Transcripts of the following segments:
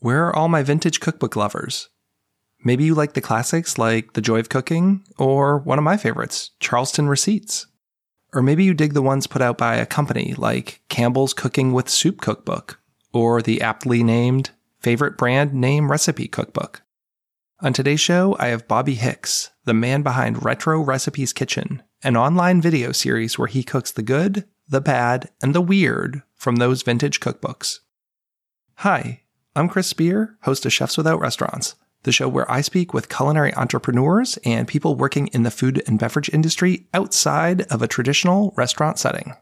Where are all my vintage cookbook lovers? Maybe you like the classics like The Joy of Cooking or one of my favorites, Charleston Receipts. Or maybe you dig the ones put out by a company like Campbell's Cooking with Soup Cookbook or the aptly named Favorite Brand Name Recipe Cookbook. On today's show, I have Bobby Hicks, the man behind Retro Recipes Kitchen, an online video series where he cooks the good, the bad, and the weird from those vintage cookbooks. Hi, I'm Chris Spear, host of Chefs Without Restaurants, the show where I speak with culinary entrepreneurs and people working in the food and beverage industry outside of a traditional restaurant setting.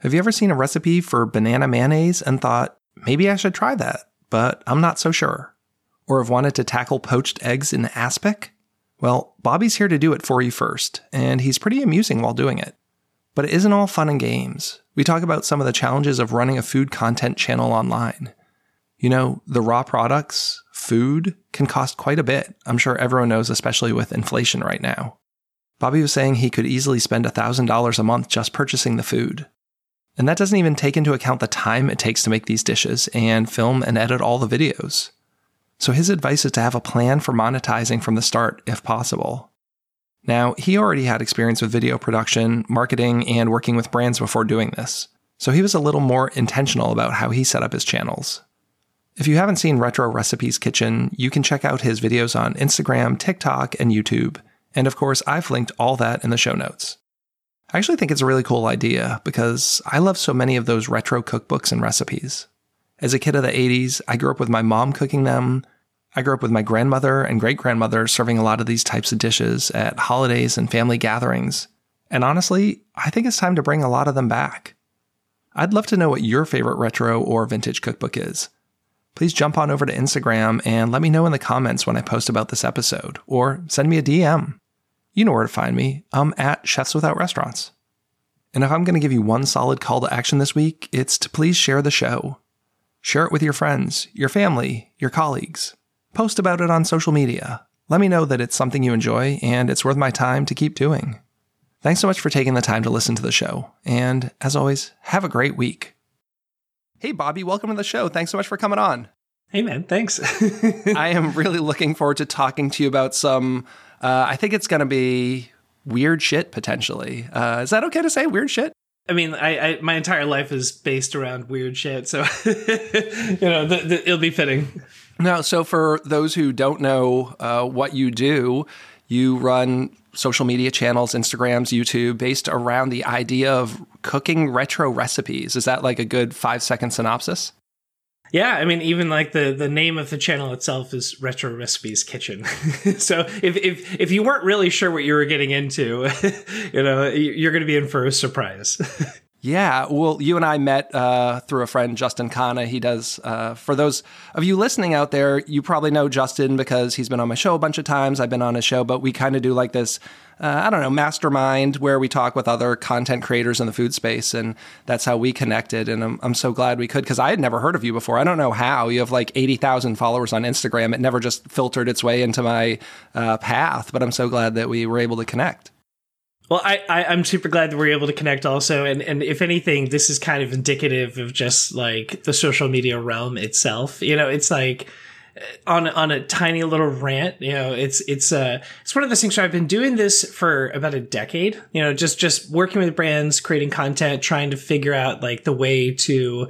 Have you ever seen a recipe for banana mayonnaise and thought, maybe I should try that, but I'm not so sure? Or have wanted to tackle poached eggs in aspic? Well, Bobby's here to do it for you first, and he's pretty amusing while doing it. But it isn't all fun and games. We talk about some of the challenges of running a food content channel online. You know, the raw products, food, can cost quite a bit. I'm sure everyone knows, especially with inflation right now. Bobby was saying he could easily spend $1,000 a month just purchasing the food. And that doesn't even take into account the time it takes to make these dishes and film and edit all the videos. So his advice is to have a plan for monetizing from the start if possible. Now, he already had experience with video production, marketing, and working with brands before doing this, so he was a little more intentional about how he set up his channels. If you haven't seen Retro Recipes Kitchen, you can check out his videos on Instagram, TikTok, and YouTube, and of course, I've linked all that in the show notes. I actually think it's a really cool idea because I love so many of those retro cookbooks and recipes. As a kid of the 80s, I grew up with my mom cooking them, I grew up with my grandmother and great grandmother serving a lot of these types of dishes at holidays and family gatherings. And honestly, I think it's time to bring a lot of them back. I'd love to know what your favorite retro or vintage cookbook is. Please jump on over to Instagram and let me know in the comments when I post about this episode, or send me a DM. You know where to find me. I'm at Chefs Without Restaurants. And if I'm going to give you one solid call to action this week, it's to please share the show. Share it with your friends, your family, your colleagues. Post about it on social media. Let me know that it's something you enjoy and it's worth my time to keep doing. Thanks so much for taking the time to listen to the show. And as always, have a great week. Hey, Bobby, welcome to the show. Thanks so much for coming on. Hey, man, thanks. I am really looking forward to talking to you about some, uh, I think it's going to be weird shit potentially. Uh, is that okay to say weird shit? I mean, I, I, my entire life is based around weird shit, so you know the, the, it'll be fitting. Now, so for those who don't know uh, what you do, you run social media channels, Instagrams, YouTube, based around the idea of cooking retro recipes. Is that like a good five second synopsis? Yeah, I mean, even like the the name of the channel itself is Retro Recipes Kitchen. so if if if you weren't really sure what you were getting into, you know, you're going to be in for a surprise. Yeah, well, you and I met uh, through a friend, Justin Khanna. He does, uh, for those of you listening out there, you probably know Justin because he's been on my show a bunch of times. I've been on his show, but we kind of do like this, uh, I don't know, mastermind where we talk with other content creators in the food space. And that's how we connected. And I'm, I'm so glad we could because I had never heard of you before. I don't know how. You have like 80,000 followers on Instagram. It never just filtered its way into my uh, path, but I'm so glad that we were able to connect. Well, I, I am super glad that we're able to connect also, and and if anything, this is kind of indicative of just like the social media realm itself. You know, it's like uh, on on a tiny little rant. You know, it's it's uh it's one of those things where I've been doing this for about a decade. You know, just just working with brands, creating content, trying to figure out like the way to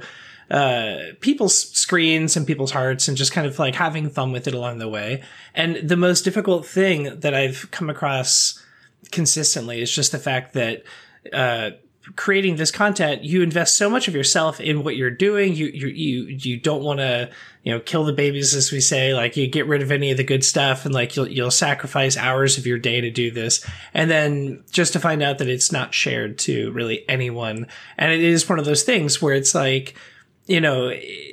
uh people's screens and people's hearts and just kind of like having fun with it along the way. And the most difficult thing that I've come across consistently It's just the fact that uh, creating this content, you invest so much of yourself in what you're doing. You you you you don't want to you know kill the babies, as we say. Like you get rid of any of the good stuff, and like you'll you'll sacrifice hours of your day to do this, and then just to find out that it's not shared to really anyone. And it is one of those things where it's like you know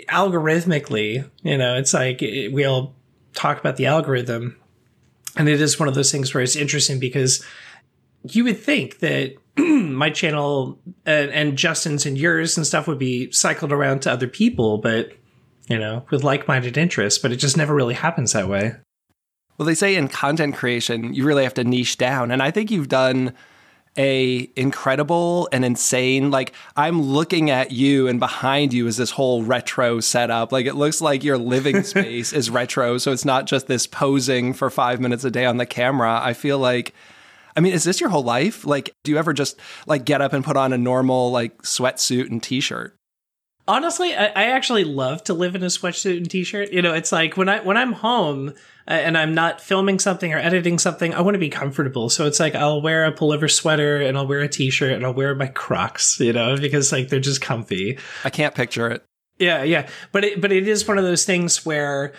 algorithmically, you know, it's like we all talk about the algorithm. And it is one of those things where it's interesting because you would think that my channel and, and, Justin's and yours and stuff would be cycled around to other people, but you know, with like-minded interests, but it just never really happens that way. Well, they say in content creation, you really have to niche down, and I think you've done a incredible and insane like I'm looking at you and behind you is this whole retro setup. Like it looks like your living space is retro, so it's not just this posing for 5 minutes a day on the camera. I feel like I mean, is this your whole life? Like do you ever just like get up and put on a normal like sweatsuit and t-shirt? Honestly, I, I actually love to live in a sweatsuit and t-shirt. You know, it's like when I when I'm home uh, and I'm not filming something or editing something, I want to be comfortable. So it's like I'll wear a pullover sweater and I'll wear a t-shirt and I'll wear my Crocs, you know, because like they're just comfy. I can't picture it. Yeah, yeah, but it but it is one of those things where,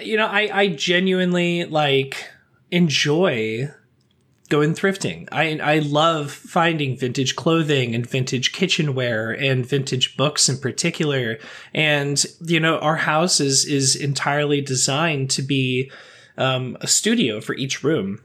you know, I I genuinely like enjoy going thrifting. I I love finding vintage clothing and vintage kitchenware and vintage books in particular. And you know, our house is is entirely designed to be um, a studio for each room.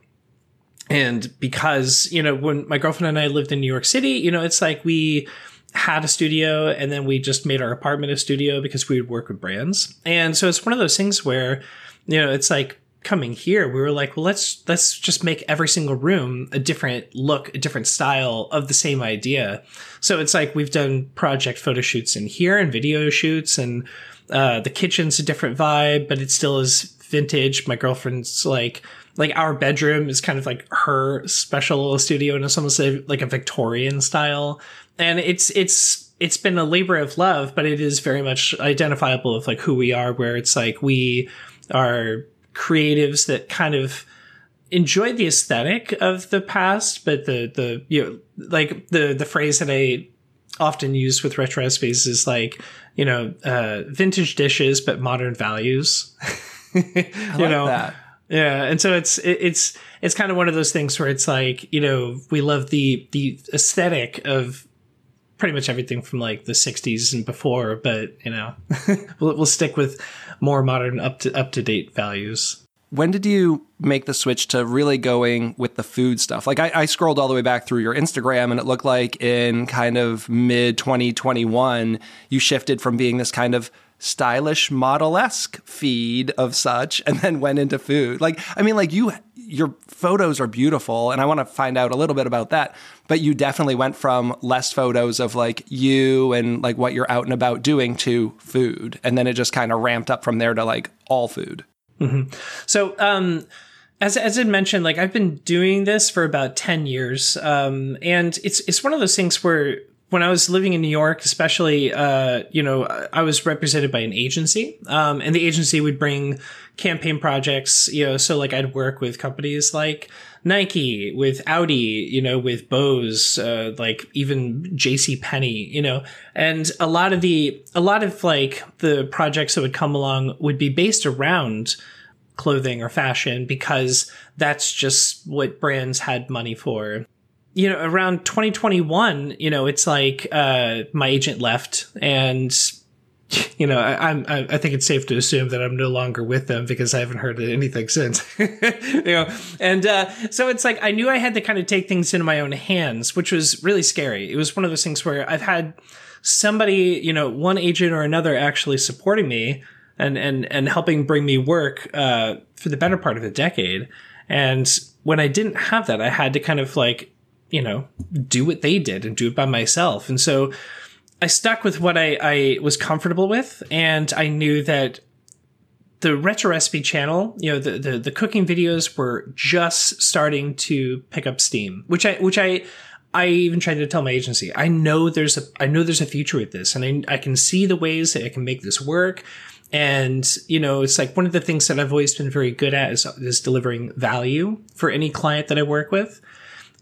And because you know, when my girlfriend and I lived in New York City, you know, it's like we had a studio and then we just made our apartment a studio because we would work with brands. And so it's one of those things where, you know, it's like coming here, we were like, well, let's let's just make every single room a different look, a different style of the same idea. So it's like we've done project photo shoots in here and video shoots, and uh, the kitchen's a different vibe, but it still is vintage. My girlfriend's like like our bedroom is kind of like her special little studio, and it's almost like a Victorian style, and it's it's it's been a labor of love, but it is very much identifiable of like who we are, where it's like we are creatives that kind of enjoyed the aesthetic of the past, but the the you know like the the phrase that I often use with retro recipes is like you know uh, vintage dishes but modern values. you like know that. Yeah, and so it's it, it's it's kind of one of those things where it's like you know we love the the aesthetic of pretty much everything from like the 60s and before but you know we'll, we'll stick with more modern up to up to date values when did you make the switch to really going with the food stuff? Like I, I, scrolled all the way back through your Instagram and it looked like in kind of mid 2021, you shifted from being this kind of stylish model esque feed of such and then went into food. Like, I mean, like you, your photos are beautiful and I want to find out a little bit about that. But you definitely went from less photos of like you and like what you're out and about doing to food. And then it just kind of ramped up from there to like all food. Mm-hmm. So, um, as as I mentioned, like I've been doing this for about ten years, um, and it's it's one of those things where when I was living in New York, especially, uh, you know, I was represented by an agency, um, and the agency would bring campaign projects, you know, so like I'd work with companies like Nike, with Audi, you know, with Bose, uh, like even J.C. Penney, you know, and a lot of the, a lot of like the projects that would come along would be based around clothing or fashion because that's just what brands had money for you know, around 2021, you know, it's like uh, my agent left, and you know, I, I'm I think it's safe to assume that I'm no longer with them because I haven't heard anything since. you know, and uh, so it's like I knew I had to kind of take things into my own hands, which was really scary. It was one of those things where I've had somebody, you know, one agent or another actually supporting me and and and helping bring me work uh, for the better part of a decade. And when I didn't have that, I had to kind of like you know, do what they did and do it by myself. And so I stuck with what I, I was comfortable with. And I knew that the retro recipe channel, you know, the, the, the cooking videos were just starting to pick up steam, which I, which I, I even tried to tell my agency, I know there's a, I know there's a future with this and I, I can see the ways that I can make this work. And, you know, it's like one of the things that I've always been very good at is, is delivering value for any client that I work with.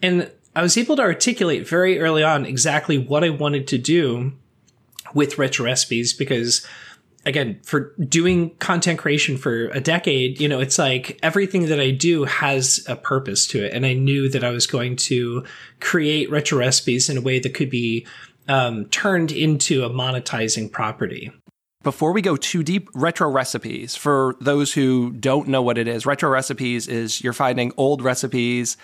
And I was able to articulate very early on exactly what I wanted to do with retro recipes because again for doing content creation for a decade you know it's like everything that i do has a purpose to it. And i knew that i was going to create retro recipes in a way that could be um, turned into a monetizing property. Before we go too deep, retro recipes, for those who don't know what it is, retro recipes is you're finding old recipes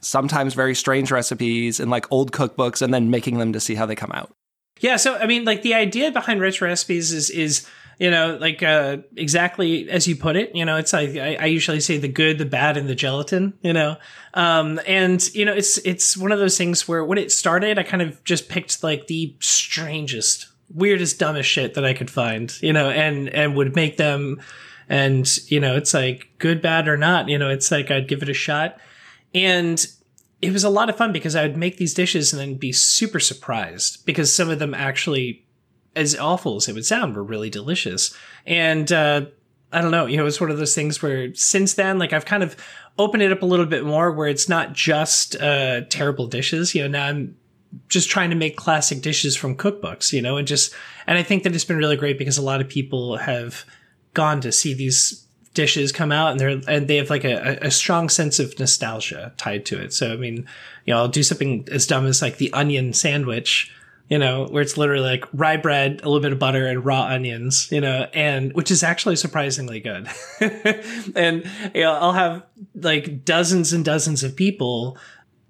sometimes very strange recipes in like old cookbooks and then making them to see how they come out. Yeah, so I mean like the idea behind rich recipes is is you know, like uh, exactly as you put it. You know, it's like I, I, usually say the good, the bad, and the gelatin. You know, um, and you know, it's it's one of those things where when it started, I kind of just picked like the strangest, weirdest, dumbest shit that I could find. You know, and and would make them, and you know, it's like good, bad, or not. You know, it's like I'd give it a shot, and it was a lot of fun because I would make these dishes and then be super surprised because some of them actually as awful as it would sound, were really delicious. And uh, I don't know, you know, it's one of those things where since then, like I've kind of opened it up a little bit more where it's not just uh, terrible dishes. You know, now I'm just trying to make classic dishes from cookbooks, you know, and just, and I think that it's been really great because a lot of people have gone to see these dishes come out and they're, and they have like a, a strong sense of nostalgia tied to it. So, I mean, you know, I'll do something as dumb as like the onion sandwich you know, where it's literally like rye bread, a little bit of butter, and raw onions, you know, and which is actually surprisingly good. and you know, I'll have like dozens and dozens of people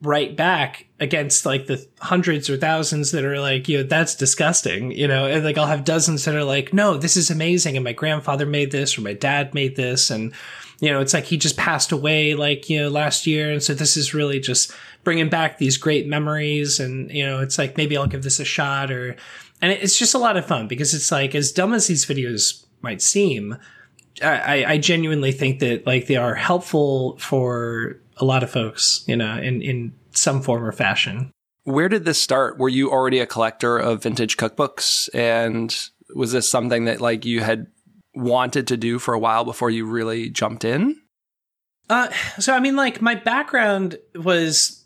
write back against like the hundreds or thousands that are like, you know, that's disgusting, you know, and like I'll have dozens that are like, no, this is amazing. And my grandfather made this or my dad made this. And, you know, it's like he just passed away like, you know, last year. And so this is really just bringing back these great memories. And, you know, it's like, maybe I'll give this a shot or, and it's just a lot of fun because it's like, as dumb as these videos might seem, I, I genuinely think that like they are helpful for a lot of folks, you know, in, in some form or fashion. Where did this start? Were you already a collector of vintage cookbooks? And was this something that like you had wanted to do for a while before you really jumped in? Uh, so I mean, like my background was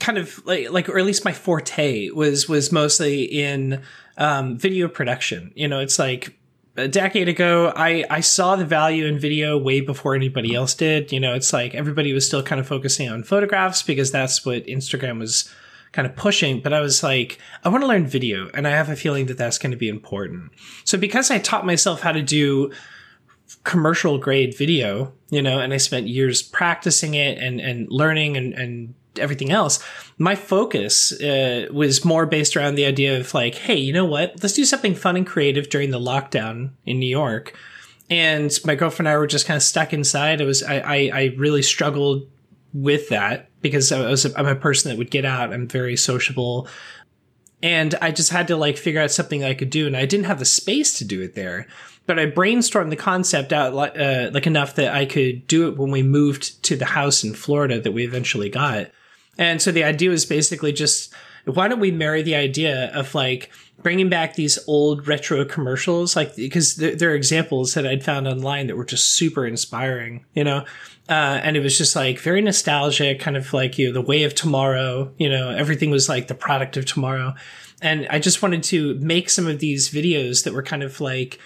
kind of like, like, or at least my forte was was mostly in um, video production. You know, it's like a decade ago, I, I saw the value in video way before anybody else did. You know, it's like everybody was still kind of focusing on photographs because that's what Instagram was kind of pushing. But I was like, I want to learn video and I have a feeling that that's going to be important. So because I taught myself how to do commercial grade video, you know, and I spent years practicing it and, and learning and, and everything else, my focus uh, was more based around the idea of like, hey, you know what? Let's do something fun and creative during the lockdown in New York. And my girlfriend and I were just kind of stuck inside. It was I, I, I really struggled with that because I was a, I'm a person that would get out. I'm very sociable, and I just had to like figure out something I could do, and I didn't have the space to do it there. But I brainstormed the concept out uh, like enough that I could do it when we moved to the house in Florida that we eventually got. And so the idea was basically just why don't we marry the idea of like bringing back these old retro commercials, like because there, there, are examples that I'd found online that were just super inspiring, you know. Uh, and it was just like very nostalgic, kind of like you know the way of tomorrow. You know, everything was like the product of tomorrow. And I just wanted to make some of these videos that were kind of like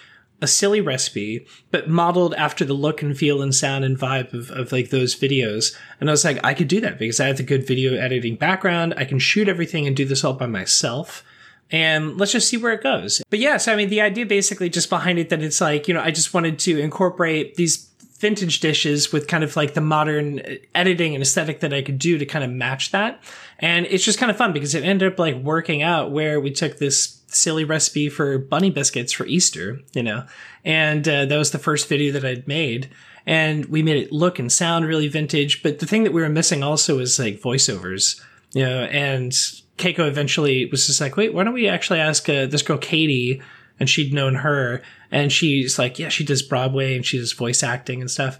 a silly recipe, but modeled after the look and feel and sound and vibe of, of like those videos. And I was like, I could do that because I have the good video editing background. I can shoot everything and do this all by myself. And let's just see where it goes. But yes, I mean, the idea basically just behind it that it's like, you know, I just wanted to incorporate these vintage dishes with kind of like the modern editing and aesthetic that I could do to kind of match that. And it's just kind of fun because it ended up like working out where we took this silly recipe for bunny biscuits for Easter, you know, and uh, that was the first video that I'd made. And we made it look and sound really vintage. But the thing that we were missing also was like voiceovers, you know, and Keiko eventually was just like, wait, why don't we actually ask uh, this girl, Katie, and she'd known her and she's like, yeah, she does Broadway and she does voice acting and stuff.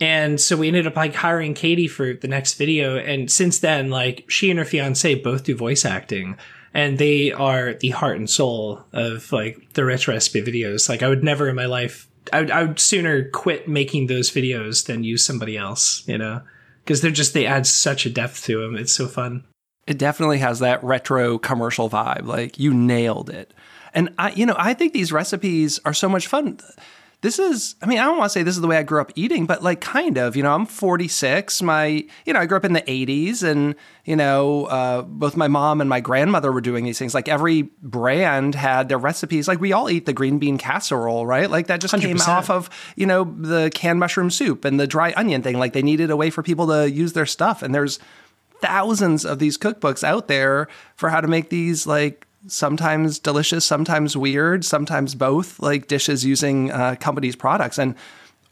And so we ended up like hiring Katie for the next video. And since then, like she and her fiance both do voice acting and they are the heart and soul of like the retro recipe videos. Like I would never in my life, I would, I would sooner quit making those videos than use somebody else, you know, because they're just, they add such a depth to them. It's so fun. It definitely has that retro commercial vibe. Like you nailed it. And I, you know, I think these recipes are so much fun. This is, I mean, I don't want to say this is the way I grew up eating, but like kind of, you know, I'm 46. My, you know, I grew up in the 80s and, you know, uh, both my mom and my grandmother were doing these things. Like every brand had their recipes. Like we all eat the green bean casserole, right? Like that just 100%. came off of, you know, the canned mushroom soup and the dry onion thing. Like they needed a way for people to use their stuff. And there's thousands of these cookbooks out there for how to make these like sometimes delicious, sometimes weird, sometimes both, like dishes using uh, companies' products. And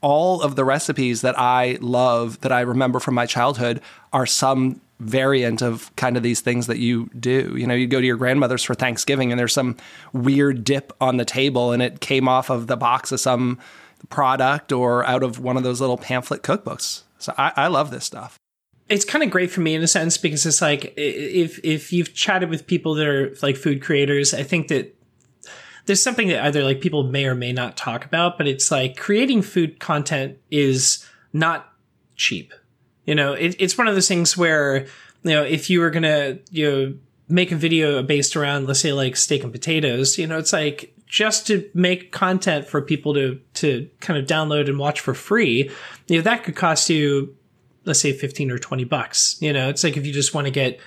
all of the recipes that I love that I remember from my childhood are some variant of kind of these things that you do. You know, you go to your grandmother's for Thanksgiving and there's some weird dip on the table and it came off of the box of some product or out of one of those little pamphlet cookbooks. So I, I love this stuff. It's kind of great for me in a sense because it's like if if you've chatted with people that are like food creators, I think that there's something that either like people may or may not talk about, but it's like creating food content is not cheap. You know, it, it's one of those things where, you know, if you were gonna, you know, make a video based around, let's say like steak and potatoes, you know, it's like just to make content for people to, to kind of download and watch for free, you know, that could cost you, let's say 15 or 20 bucks. You know, it's like if you just want to get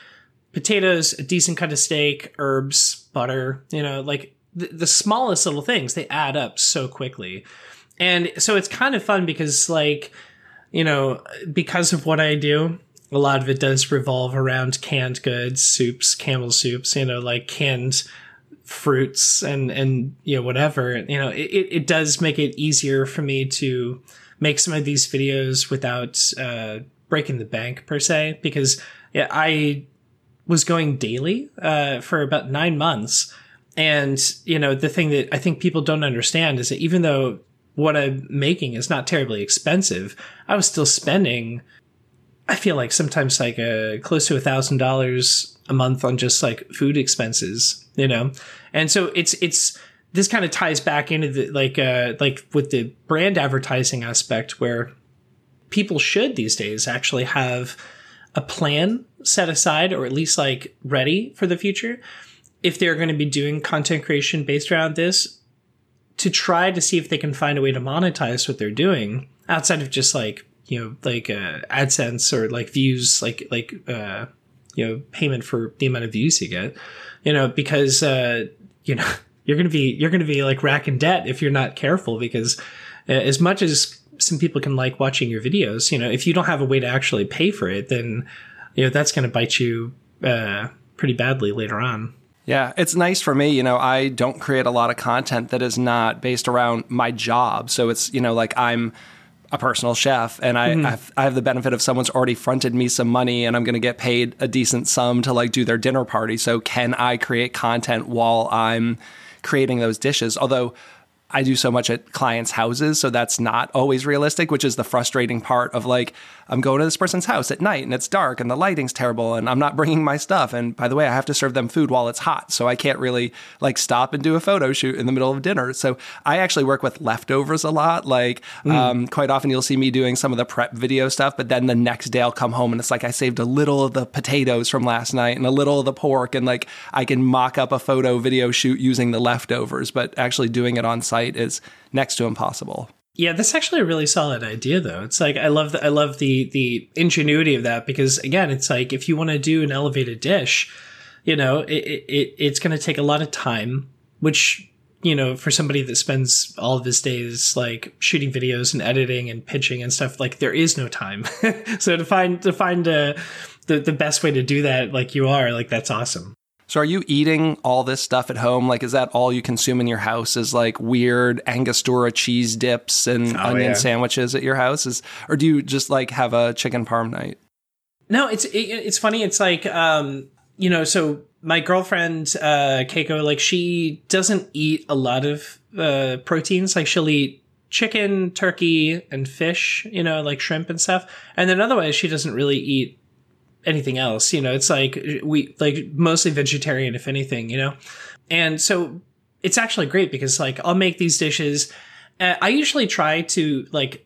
potatoes, a decent cut of steak, herbs, butter, you know, like the, the smallest little things, they add up so quickly. And so it's kind of fun because like, you know, because of what I do, a lot of it does revolve around canned goods, soups, Campbell soups, you know, like canned fruits and, and, you know, whatever, you know, it, it does make it easier for me to make some of these videos without, uh, breaking the bank per se, because yeah, I was going daily, uh, for about nine months. And, you know, the thing that I think people don't understand is that even though what I'm making is not terribly expensive, I was still spending, I feel like sometimes like a, uh, close to a thousand dollars a month on just like food expenses, you know? And so it's, it's, this kind of ties back into the, like, uh, like with the brand advertising aspect where people should these days actually have a plan set aside or at least like ready for the future. If they're going to be doing content creation based around this, to try to see if they can find a way to monetize what they're doing outside of just like you know like uh, AdSense or like views like like uh, you know payment for the amount of views you get you know because uh, you know you're gonna be you're gonna be like racking debt if you're not careful because uh, as much as some people can like watching your videos you know if you don't have a way to actually pay for it then you know that's gonna bite you uh, pretty badly later on yeah, it's nice for me. You know, I don't create a lot of content that is not based around my job. So it's, you know, like I'm a personal chef and I, mm-hmm. I, have, I, have, the benefit of someone's already fronted me some money and I'm going to get paid a decent sum to like do their dinner party. So can I create content while I'm creating those dishes? Although I do so much at clients' houses, so that's not always realistic, which is the frustrating part of like, I'm going to this person's house at night and it's dark and the lighting's terrible and I'm not bringing my stuff. And by the way, I have to serve them food while it's hot. So I can't really like stop and do a photo shoot in the middle of dinner. So I actually work with leftovers a lot. Like, mm. um, quite often you'll see me doing some of the prep video stuff, but then the next day I'll come home and it's like I saved a little of the potatoes from last night and a little of the pork. And like I can mock up a photo video shoot using the leftovers, but actually doing it on site is next to impossible. Yeah, that's actually a really solid idea, though. It's like I love the I love the the ingenuity of that because again, it's like if you want to do an elevated dish, you know, it, it it's going to take a lot of time, which you know, for somebody that spends all of his days like shooting videos and editing and pitching and stuff, like there is no time. so to find to find uh, the the best way to do that, like you are, like that's awesome. So are you eating all this stuff at home? Like, is that all you consume in your house? Is like weird Angostura cheese dips and oh, onion yeah. sandwiches at your house? Is or do you just like have a chicken parm night? No, it's it, it's funny. It's like um, you know, so my girlfriend uh, Keiko, like she doesn't eat a lot of uh, proteins. Like she'll eat chicken, turkey, and fish. You know, like shrimp and stuff. And then otherwise, she doesn't really eat anything else. You know, it's like we like mostly vegetarian, if anything. You know, and so it's actually great because like I'll make these dishes. Uh, I usually try to like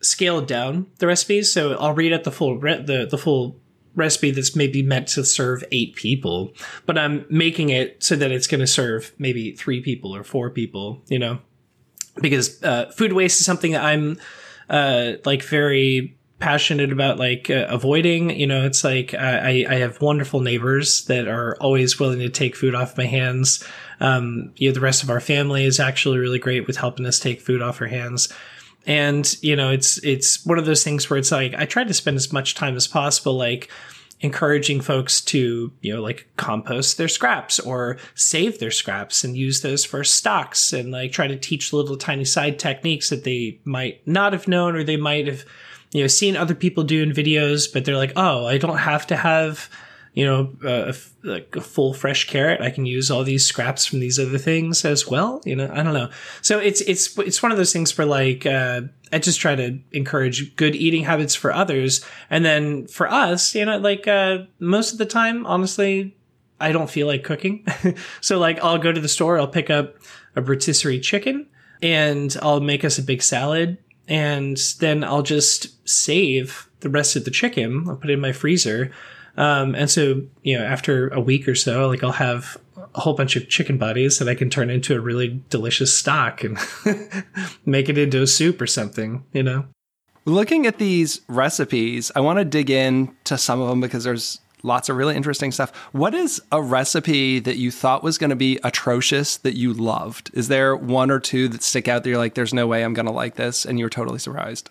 scale down the recipes, so I'll read out the full re- the the full recipe that's maybe meant to serve eight people, but I'm making it so that it's going to serve maybe three people or four people. You know, because uh, food waste is something that I'm uh, like very passionate about like uh, avoiding you know it's like I, I have wonderful neighbors that are always willing to take food off my hands. Um you know the rest of our family is actually really great with helping us take food off our hands. And you know it's it's one of those things where it's like i try to spend as much time as possible like encouraging folks to, you know, like compost their scraps or save their scraps and use those for stocks and like try to teach little tiny side techniques that they might not have known or they might have, you know, seen other people do in videos, but they're like, oh, I don't have to have, you know, a, like a full fresh carrot. I can use all these scraps from these other things as well. You know, I don't know. So it's it's it's one of those things for like uh, I just try to encourage good eating habits for others, and then for us, you know, like uh, most of the time, honestly, I don't feel like cooking. so like I'll go to the store, I'll pick up a rotisserie chicken, and I'll make us a big salad, and then I'll just save the rest of the chicken. I'll put it in my freezer um, and so, you know, after a week or so, like I'll have a whole bunch of chicken bodies that I can turn into a really delicious stock and make it into a soup or something, you know? Looking at these recipes, I want to dig in to some of them because there's lots of really interesting stuff. What is a recipe that you thought was going to be atrocious that you loved? Is there one or two that stick out that you're like, there's no way I'm going to like this, and you were totally surprised?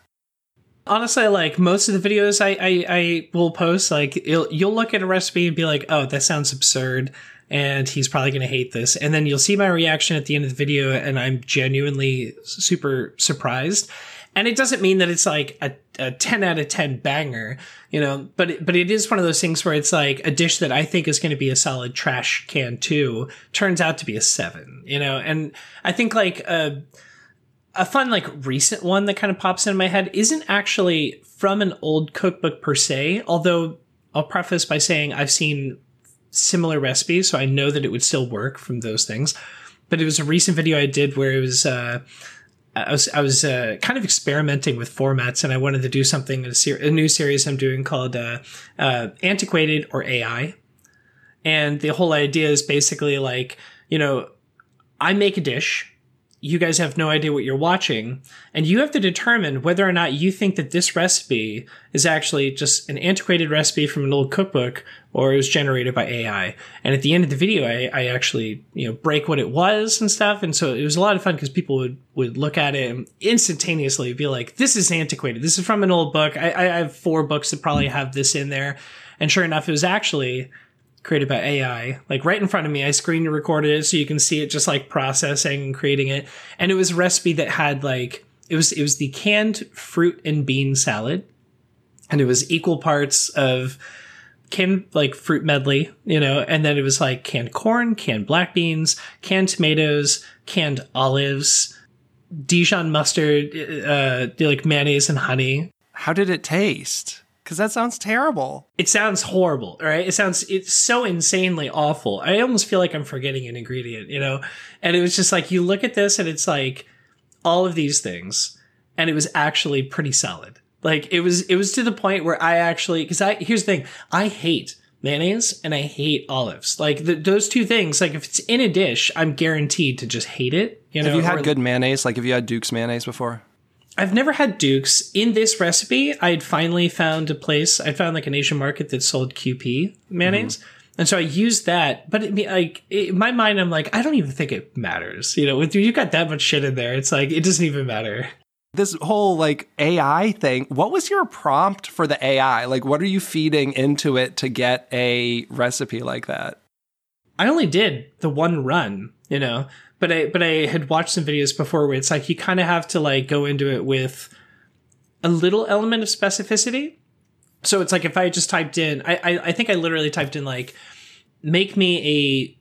honestly like most of the videos I, I, I will post like you'll look at a recipe and be like oh that sounds absurd and he's probably going to hate this and then you'll see my reaction at the end of the video and i'm genuinely super surprised and it doesn't mean that it's like a, a 10 out of 10 banger you know but it, but it is one of those things where it's like a dish that i think is going to be a solid trash can too turns out to be a 7 you know? And i think like uh a fun like recent one that kind of pops in my head isn't actually from an old cookbook per se although i'll preface by saying i've seen similar recipes so i know that it would still work from those things. But it was a recent video i did where it was uh, I was I was uh, kind of experimenting with formats, and I wanted to do something a, ser- a new series I'm doing called uh, uh, Antiquated or AI. And the whole idea is basically like you know, I make a dish, you guys have no idea what you're watching, and you have to determine whether or not you think that this recipe is actually just an antiquated recipe from an old cookbook or it was generated by AI. And at the end of the video, I, I actually, you know, break what it was and stuff. And so it was a lot of fun because people would, would look at it and instantaneously be like, this is antiquated. This is from an old book. I, I have four books that probably have this in there. And sure enough, it was actually created by AI, like right in front of me. I screen recorded it so you can see it just like processing and creating it. And it was a recipe that had like it was it was the canned fruit and bean salad. And it was equal parts of canned like fruit medley, you know, and then it was like canned corn, canned black beans, canned tomatoes, canned olives, Dijon mustard, uh, like mayonnaise and honey. How did it taste? Because that sounds terrible. It sounds horrible, right? It sounds it's so insanely awful. I almost feel like I'm forgetting an ingredient, you know. And it was just like you look at this and it's like all of these things, and it was actually pretty solid. Like it was, it was to the point where I actually because I here's the thing, I hate mayonnaise and I hate olives. Like the, those two things, like if it's in a dish, I'm guaranteed to just hate it. You know, have you had or, good mayonnaise? Like have you had Duke's mayonnaise before? I've never had Duke's. In this recipe, I'd finally found a place. I found like an Asian market that sold Kewpie mayonnaise. Mm-hmm. And so I used that, but it, like in my mind, I'm like, I don't even think it matters. You know, with you, you got that much shit in there, it's like it doesn't even matter. This whole like AI thing. What was your prompt for the AI? Like, what are you feeding into it to get a recipe like that? I only did the one run, you know, but I but I had watched some videos before where it's like you kind of have to like go into it with a little element of specificity. So it's like if I just typed in, I I, I think I literally typed in like make me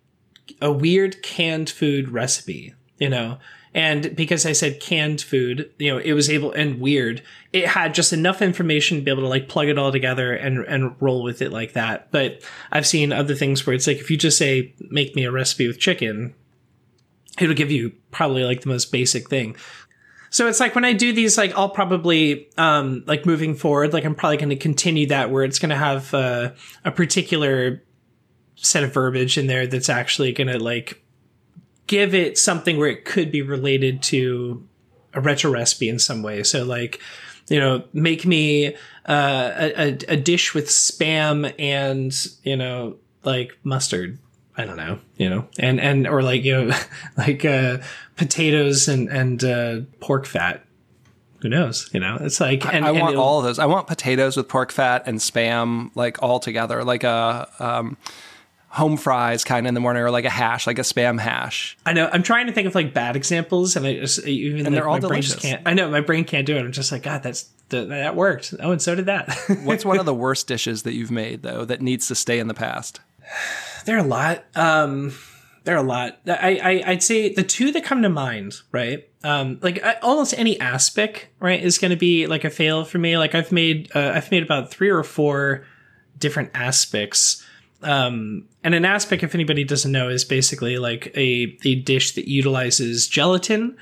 a a weird canned food recipe, you know. And because I said canned food, you know, it was able and weird, it had just enough information to be able to like plug it all together and and roll with it like that. But I've seen other things where it's like if you just say make me a recipe with chicken, it'll give you probably like the most basic thing. So it's like when I do these, like I'll probably, um, like moving forward, like I'm probably going to continue that where it's going to have uh, a particular set of verbiage in there that's actually going to like give it something where it could be related to a retro recipe in some way. So like, you know, make me uh, a, a dish with spam and you know like mustard I don't know, you know, and and or like you know, like uh, potatoes and and uh, pork fat. who knows? You know, it's like and, I and want all of those. I want potatoes with pork fat and spam like all together, like a um, home fries kind of in the morning, or like a hash, like a spam hash. I know. I'm trying to think of like bad examples, and I just even and like, they're all delicious. Can't, I know my brain can't do it. I'm just like, God, that's that worked. Oh, and so did that. What's one of the worst dishes that you've made though that needs to stay in the past? There are a lot. Um, there are a lot. I, I would say the two that come to mind, right? Um, like I, almost any aspic, right, is going to be like a fail for me. Like I've made uh, I've made about three or four different aspics. Um, and an aspic, if anybody doesn't know, is basically like a a dish that utilizes gelatin,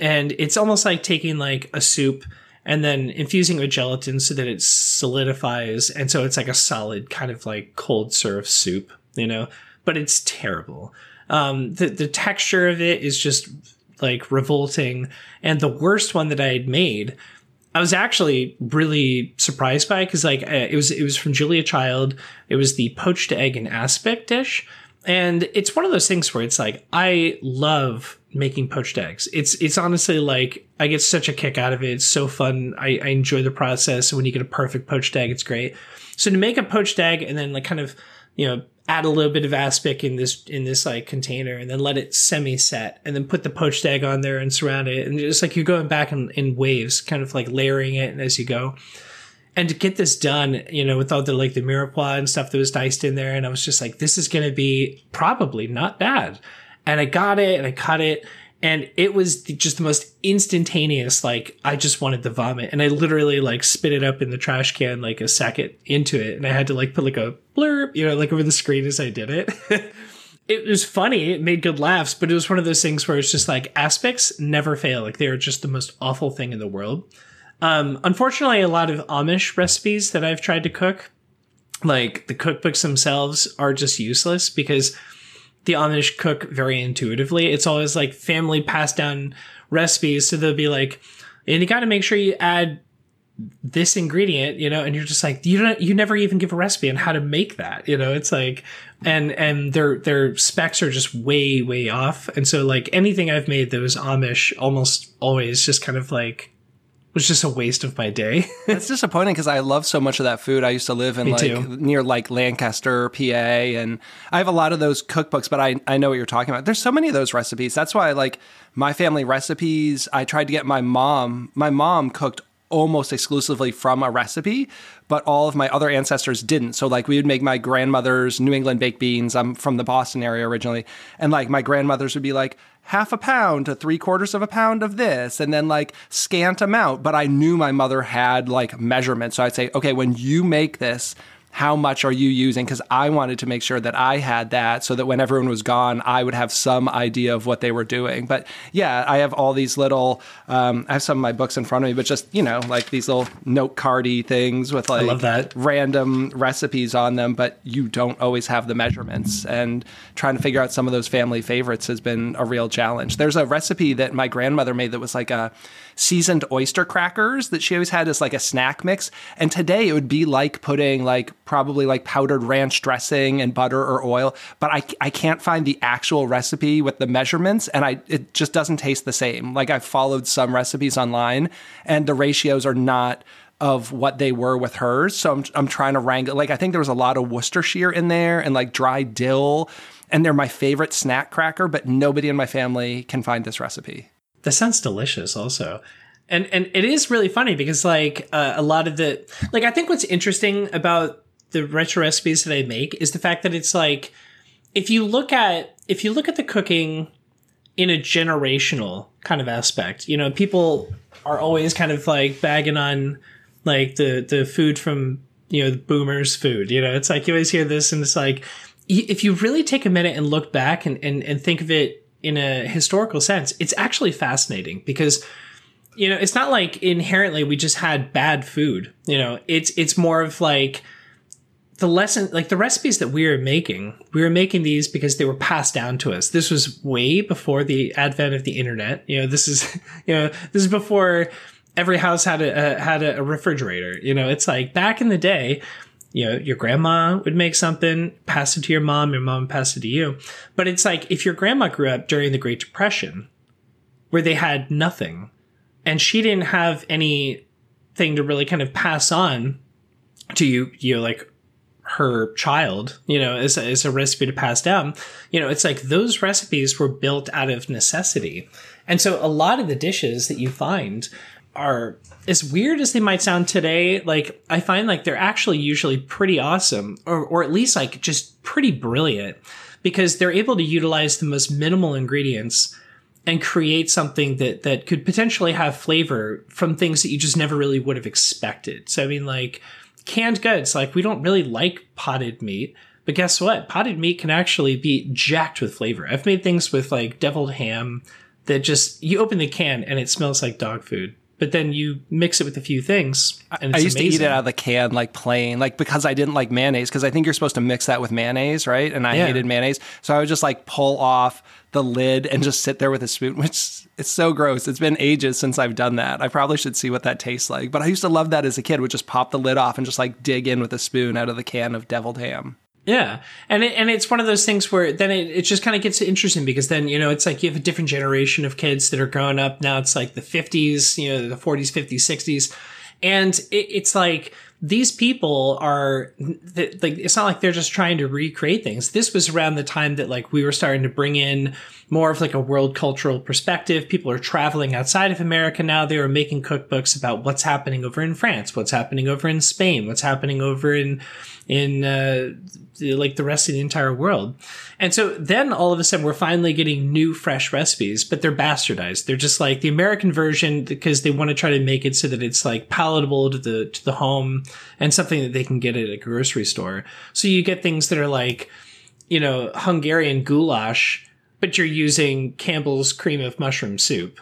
and it's almost like taking like a soup and then infusing it with gelatin so that it solidifies, and so it's like a solid kind of like cold serve soup, you know but it's terrible. Um, the the texture of it is just like revolting. And the worst one that I had made, I was actually really surprised by because like it was it was from Julia Child. It was the poached egg and aspic dish, and it's one of those things where it's like I love making poached eggs. It's it's honestly like I get such a kick out of it. It's so fun. I, I enjoy the process. When you get a perfect poached egg, it's great. So to make a poached egg and then like kind of you know add a little bit of aspic in this in this like container and then let it semi set and then put the poached egg on there and surround it. And just like you're going back in, in waves kind of like layering it as you go. And to get this done you know with all the like the mirepoix and stuff that was diced in there and i was just like this is going to be probably not bad. And i got it and i cut it and it was just the most instantaneous like i just wanted to vomit. And i literally like spit it up in the trash can like a second into it. And i had to like put like a blurb you know like over the screen as i did it. It was funny. It made good laughs. But it was one of those things where it's just like aspics never fail. Like they're just the most awful thing in the world. Um, unfortunately a lot of amish recipes that i've tried to cook like the cookbooks themselves are just useless because the Amish cook very intuitively. It's always like family passed down recipes. So they'll be like, and you got to make sure you add this ingredient, you know, and you're just like, you don't, you never even give a recipe on how to make that, you know, it's like, and, and their, their specs are just way, way off. And so like anything I've made that was Amish almost always just kind of like, was just a waste of my day. it's disappointing because I love so much of that food. I used to live in Me like too. near like Lancaster, PA, and I have a lot of those cookbooks, but I, I know what you're talking about. There's so many of those recipes. That's why like my family recipes, I tried to get my mom, my mom cooked almost exclusively from a recipe, but all of my other ancestors didn't. So like we would make my grandmother's New England baked beans. I'm from the Boston area originally. And like my grandmothers would be like, half a pound to three quarters of a pound of this and then like scant amount. But I knew my mother had like measurements. So I'd say, okay, when you make this, how much are you using? Because I wanted to make sure that I had that so that when everyone was gone, I would have some idea of what they were doing. But yeah, I have all these little, um, I have some of my books in front of me, but just, you know, like these little note cardy things with like random recipes on them, but you don't always have the measurements. And trying to figure out some of those family favorites has been a real challenge. There's a recipe that my grandmother made that was like a, seasoned oyster crackers that she always had as like a snack mix. And today it would be like putting like probably like powdered ranch dressing and butter or oil, but I, I can't find the actual recipe with the measurements and I it just doesn't taste the same. Like I've followed some recipes online and the ratios are not of what they were with hers. So I'm, I'm trying to wrangle. Like I think there was a lot of Worcestershire in there and like dry dill, and they're my favorite snack cracker. But nobody in my family can find this recipe. That sounds delicious also. And and it is really funny because like uh, a lot of the like I think what's interesting about the retro recipes that I make is the fact that it's like if you look at if you look at the cooking in a generational kind of aspect, you know, people are always kind of like bagging on like the the food from you know the boomers food you know it's like you always hear this and it's like if you really take a minute and look back and, and, and think of it in a historical sense, it's actually fascinating because you know, it's not like inherently we just had bad food. You know, it's it's more of like the lesson like the recipes that we were making, we were making these because they were passed down to us. This was way before the advent of the internet. You know, this is you know, this is before every house had a, a had a refrigerator. You know, it's like back in the day, you know, your grandma would make something, pass it to your mom, your mom pass it to you. But it's like if your grandma grew up during the Great Depression, where they had nothing, and she didn't have anything to really kind of pass on to you, you know, like her child, you know, as a, as a recipe to pass down. You know, it's like those recipes were built out of necessity. And so a lot of the dishes that you find are as weird as they might sound today, like I find like they're actually usually pretty awesome or or at least like just pretty brilliant because they're able to utilize the most minimal ingredients and create something that that could potentially have flavor from things that you just never really would have expected. So I mean like canned goods, like we don't really like potted meat, but guess what? Potted meat can actually be jacked with flavor. I've made things with like deviled ham that just you open the can and it smells like dog food but then you mix it with a few things. I used amazing. to eat it out of the can, like plain, like because I didn't like mayonnaise, because I think you're supposed to mix that with mayonnaise, right? And I yeah. hated mayonnaise, so I would just like pull off the lid and just sit there with a spoon, which it's so gross. It's been ages since I've done that. I probably should see what that tastes like. But I used to love that as a kid. Would just pop the lid off and just like dig in with a spoon out of the can of deviled ham. Yeah, and it, and it's one of those things where then it, it just kind of gets interesting because then you know it's like you have a different generation of kids that are growing up. Now. It's like the fifties, you know, the forties, fifties, sixties, and it, it's like these people are like it's not like they're just trying to recreate things. This was around the time that like we were starting to bring in more of like a world cultural perspective. People are traveling outside of america now. They were making cookbooks about what's happening over in france what's happening over in spain what's happening over in in uh, like the rest of the entire world. And so then all of a sudden we're finally getting new fresh recipes, but they're bastardized. They're just like the American version because they want to try to make it so that it's like palatable to the to the home and something that they can get at a grocery store. So you get things that are like, you know, Hungarian goulash, but you're using Campbell's cream of mushroom soup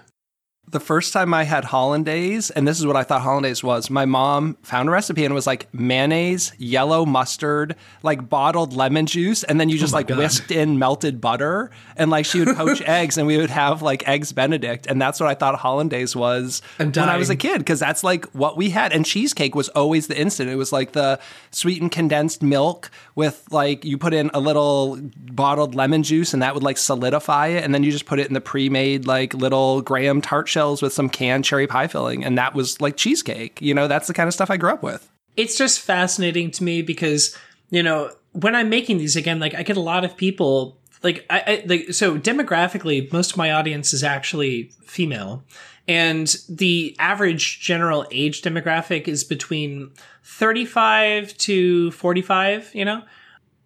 the first time I had hollandaise, and this is what I thought hollandaise was, my mom found a recipe and it was like mayonnaise, yellow mustard, like bottled lemon juice, and then you just oh like God. whisked in melted butter, and like she would poach eggs, and we would have like eggs Benedict, and that's what I thought hollandaise was when I was a kid, because that's like what we had. And cheesecake was always the instant. It was like the sweetened condensed milk with like you put in a little bottled lemon juice, and that would like solidify it, and then you just put it in the pre-made like little graham tart shells with some canned cherry pie filling, and that was like cheesecake. You know, that's the kind of stuff I grew up with. It's just fascinating to me because you know when I'm making these again, like I get a lot of people like I, I like so demographically, most of my audience is actually female, and the average general age demographic is between 35 to 45. You know,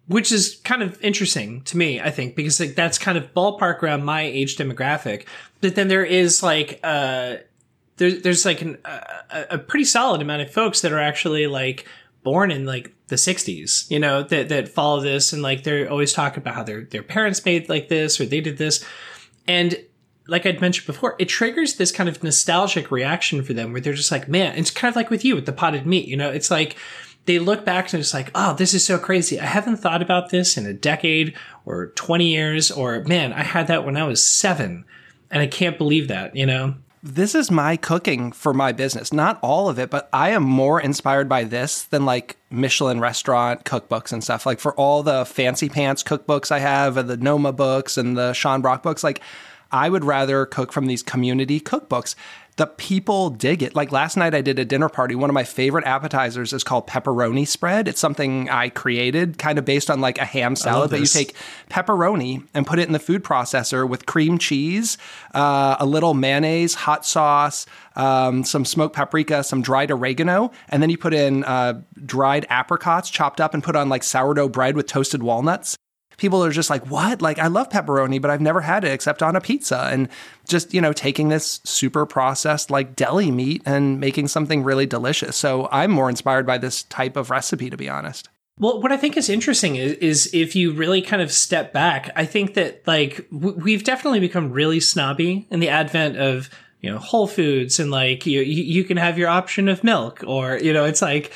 which is kind of interesting to me, I think, because like that's kind of ballpark around my age demographic. But then there is like uh there's there's like an, a, a pretty solid amount of folks that are actually like born in like the 60s, you know, that that follow this and like they're always talking about how their their parents made like this or they did this. And like I'd mentioned before, it triggers this kind of nostalgic reaction for them where they're just like, man, it's kind of like with you with the potted meat, you know, it's like they look back and it's like, oh, this is so crazy. I haven't thought about this in a decade or 20 years, or man, I had that when I was seven. And I can't believe that, you know? This is my cooking for my business. Not all of it, but I am more inspired by this than like Michelin restaurant cookbooks and stuff. Like for all the fancy pants cookbooks I have, and the Noma books and the Sean Brock books, like I would rather cook from these community cookbooks the people dig it. Like last night, I did a dinner party. One of my favorite appetizers is called pepperoni spread. It's something I created, kind of based on like a ham salad. But you take pepperoni and put it in the food processor with cream cheese, uh, a little mayonnaise, hot sauce, um, some smoked paprika, some dried oregano, and then you put in uh, dried apricots chopped up and put on like sourdough bread with toasted walnuts people are just like, what? Like, I love pepperoni, but I've never had it except on a pizza. And just, you know, taking this super processed like deli meat and making something really delicious. So I'm more inspired by this type of recipe, to be honest. Well, what I think is interesting is, is if you really kind of step back, I think that like w- we've definitely become really snobby in the advent of you know Whole Foods and like you you can have your option of milk or you know it's like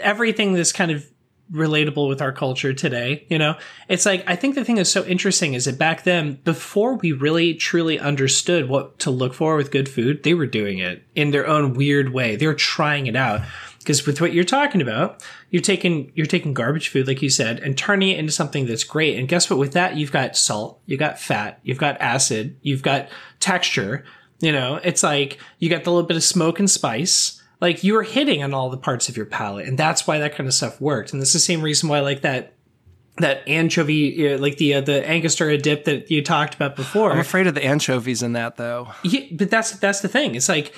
everything this kind of relatable with our culture today. You know, it's like, I think the thing that's so interesting is that back then, before we really truly understood what to look for with good food, they were doing it in their own weird way. They were trying it out. Because with what you're talking about, you're taking, you're taking garbage food, like you said, and turning it into something that's great. And guess what? With that, you've got salt, you've got fat, you've got acid, you've got texture. You know, it's like you got the little bit of smoke and spice. Like you were hitting on all the parts of your palate, and that's why that kind of stuff worked. And this is the same reason why, like that that anchovy, uh, like the uh, the Angostura dip that you talked about before. I'm afraid of the anchovies in that though. Yeah, but that's that's the thing. It's like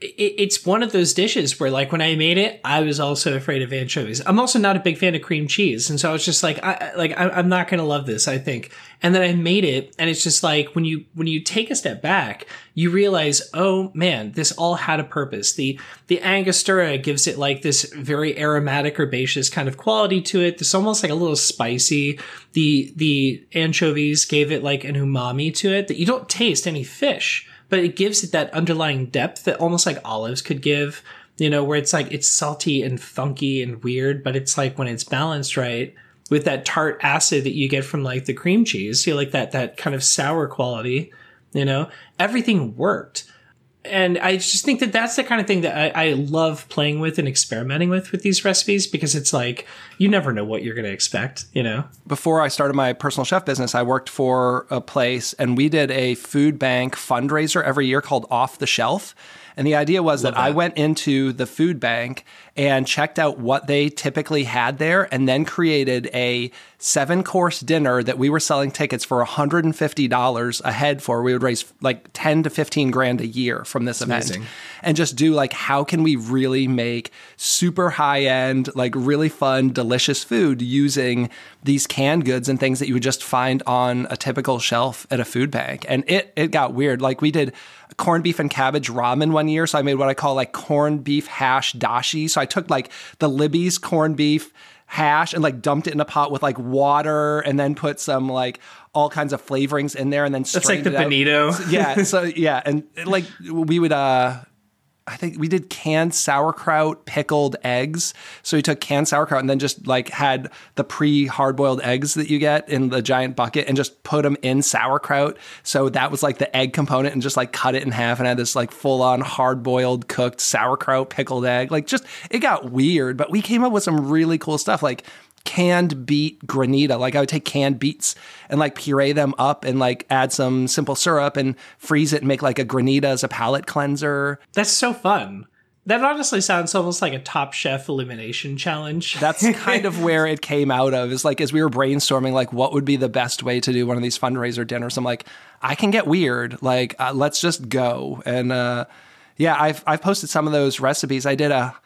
it, it's one of those dishes where, like, when I made it, I was also afraid of anchovies. I'm also not a big fan of cream cheese, and so I was just like, I like I, I'm not gonna love this. I think, and then I made it, and it's just like when you when you take a step back, you realize, oh man, this all had a purpose. The the Angostura gives it like this very aromatic herbaceous kind of quality to it. This almost like a little spicy. The the anchovies gave it like an umami to it that you don't taste any fish but it gives it that underlying depth that almost like olives could give, you know, where it's like it's salty and funky and weird, but it's like when it's balanced right with that tart acid that you get from like the cream cheese, you know, like that that kind of sour quality, you know, everything worked and I just think that that's the kind of thing that I, I, love playing with and experimenting with with these recipes because it's like you never know what you're going to expect, you know. Before I started my personal chef business, I worked for a place and we did a food bank fundraiser every year called Off the Shelf. And the idea was that, that, I went into the food bank and checked out what they typically had there and then created a seven course dinner that we were selling tickets for $150 a head for. We would raise like 10 to 15 grand a year from this That's event amazing. and just do like, how can we really make super high end, like really fun, delicious food using these canned goods and things that you would just find on a typical shelf at a food bank. And it, it got weird. Like we did corned beef and cabbage ramen one year. So I made what I call like corned beef hash dashi. So I took like the Libby's corned beef hash and like dumped it in a pot with like water and then put some like all kinds of flavorings in there and then That's like the bonito. yeah. So yeah. And like we would uh I think we did canned sauerkraut, pickled eggs. So we took canned sauerkraut and then just like had the pre hard boiled eggs that you get in the giant bucket and just put them in sauerkraut. So that was like the egg component and just like cut it in half and had this like full on hard boiled cooked sauerkraut pickled egg. Like just it got weird, but we came up with some really cool stuff. Like canned beet granita. Like I would take canned beets and like puree them up and like add some simple syrup and freeze it and make like a granita as a palate cleanser. That's so fun. That honestly sounds almost like a top chef elimination challenge. That's kind of where it came out of. Is like as we were brainstorming, like what would be the best way to do one of these fundraiser dinners. I'm like, I can get weird. Like uh, let's just go. And uh, yeah, I've I've posted some of those recipes. I did a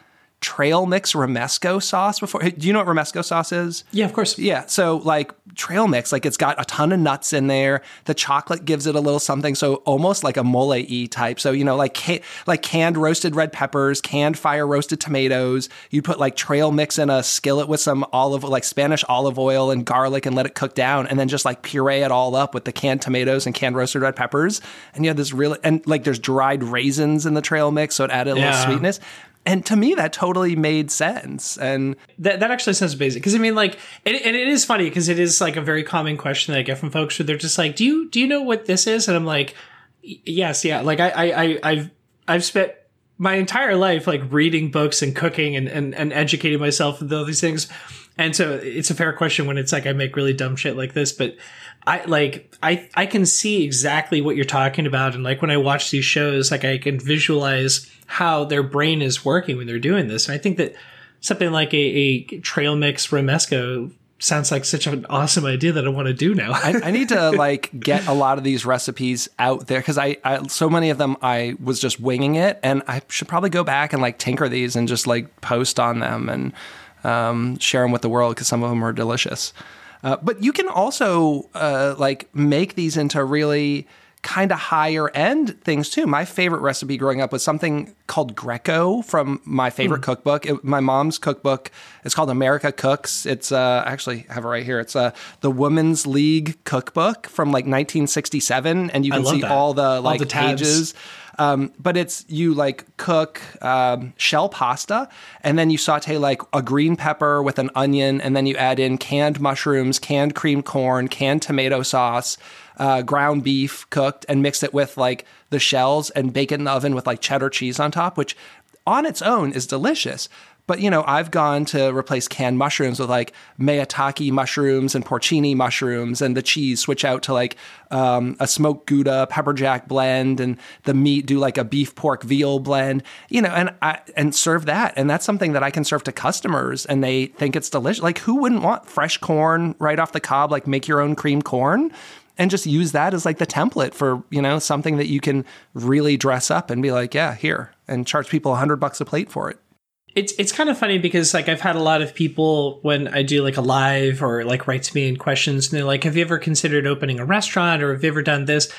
trail mix romesco sauce before. Do you know what romesco sauce is? Yeah, of course. Yeah. So like trail mix, like it's got a ton of nuts in there. The chocolate gives it a little something. So almost like a mole e type. So, you know, like, ca- like canned roasted red peppers, canned fire roasted tomatoes. You put like trail mix in a skillet with some olive, like Spanish olive oil and garlic and let it cook down. And then just like puree it all up with the canned tomatoes and canned roasted red peppers. And you have this really, and like there's dried raisins in the trail mix. So it added a yeah. little sweetness and to me that totally made sense. And that, that actually sounds basic because i mean like and, and it is funny because it is like a very common question that i get from folks where they're just like do you do you know what this is? And i'm like yes yeah. Like i i, I have i've spent my entire life like reading books and cooking and, and, and educating myself with all these things. And so it's a fair question when it's like i make really dumb shit like this but I like I I can see exactly what you're talking about. And like when I watch these shows like I can visualize how their brain is working when they're doing this. And I think that something like a, a trail mix romesco sounds like such an awesome idea that I want to do now. I, I, need to like get a lot of these recipes out there because I, I, so many of them I was just winging it, and I should probably go back and like tinker these and just like post on them and um, share them with the world because some of them are delicious. Uh, but you can also uh, like make these into really kind of higher end things too. My favorite recipe growing up was something called Greco from my favorite mm. cookbook. It, my mom's cookbook. It's called America Cooks. It's uh, actually I have it right here. It's uh, the Women's League cookbook from like 1967, and you can see that. all the like all the pages. Um, but it's you like cook um, shell pasta and then you saute like a green pepper with an onion and then you add in canned mushrooms, canned cream corn, canned tomato sauce, uh, ground beef cooked and mix it with like the shells and bake it in the oven with like cheddar cheese on top, which on its own is delicious. But, you know, I've gone to replace canned mushrooms with like maitake mushrooms and porcini mushrooms and the cheese switch out to like um, a smoked Gouda pepper jack blend and the meat do like a beef pork veal blend, you know, and I, and serve that. And that's something that I can serve to customers and they think it's delicious. Like who wouldn't want fresh corn right off the cob, like make your own cream corn? And just use that as like the template for you know something that you can really dress up and be like yeah here and charge people a hundred bucks a plate for it it's it's kind of funny because like I've had a lot of people when I do like a live or like write to me in questions and they're like, "Have you ever considered opening a restaurant or have you ever done this?"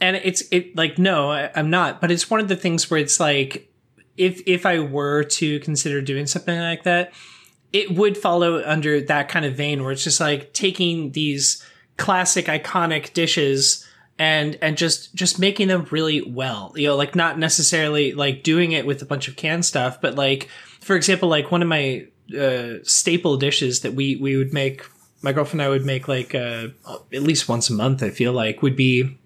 And it's it like no, I, I'm not. But it's one of the things where it's like if if I were to consider doing something like that, it would follow under that kind of vein where it's just like taking these classic iconic dishes and and just just making them really well you know like not necessarily like doing it with a bunch of canned stuff but like for example like one of my uh, staple dishes that we we would make my girlfriend and i would make like uh, at least once a month i feel like would be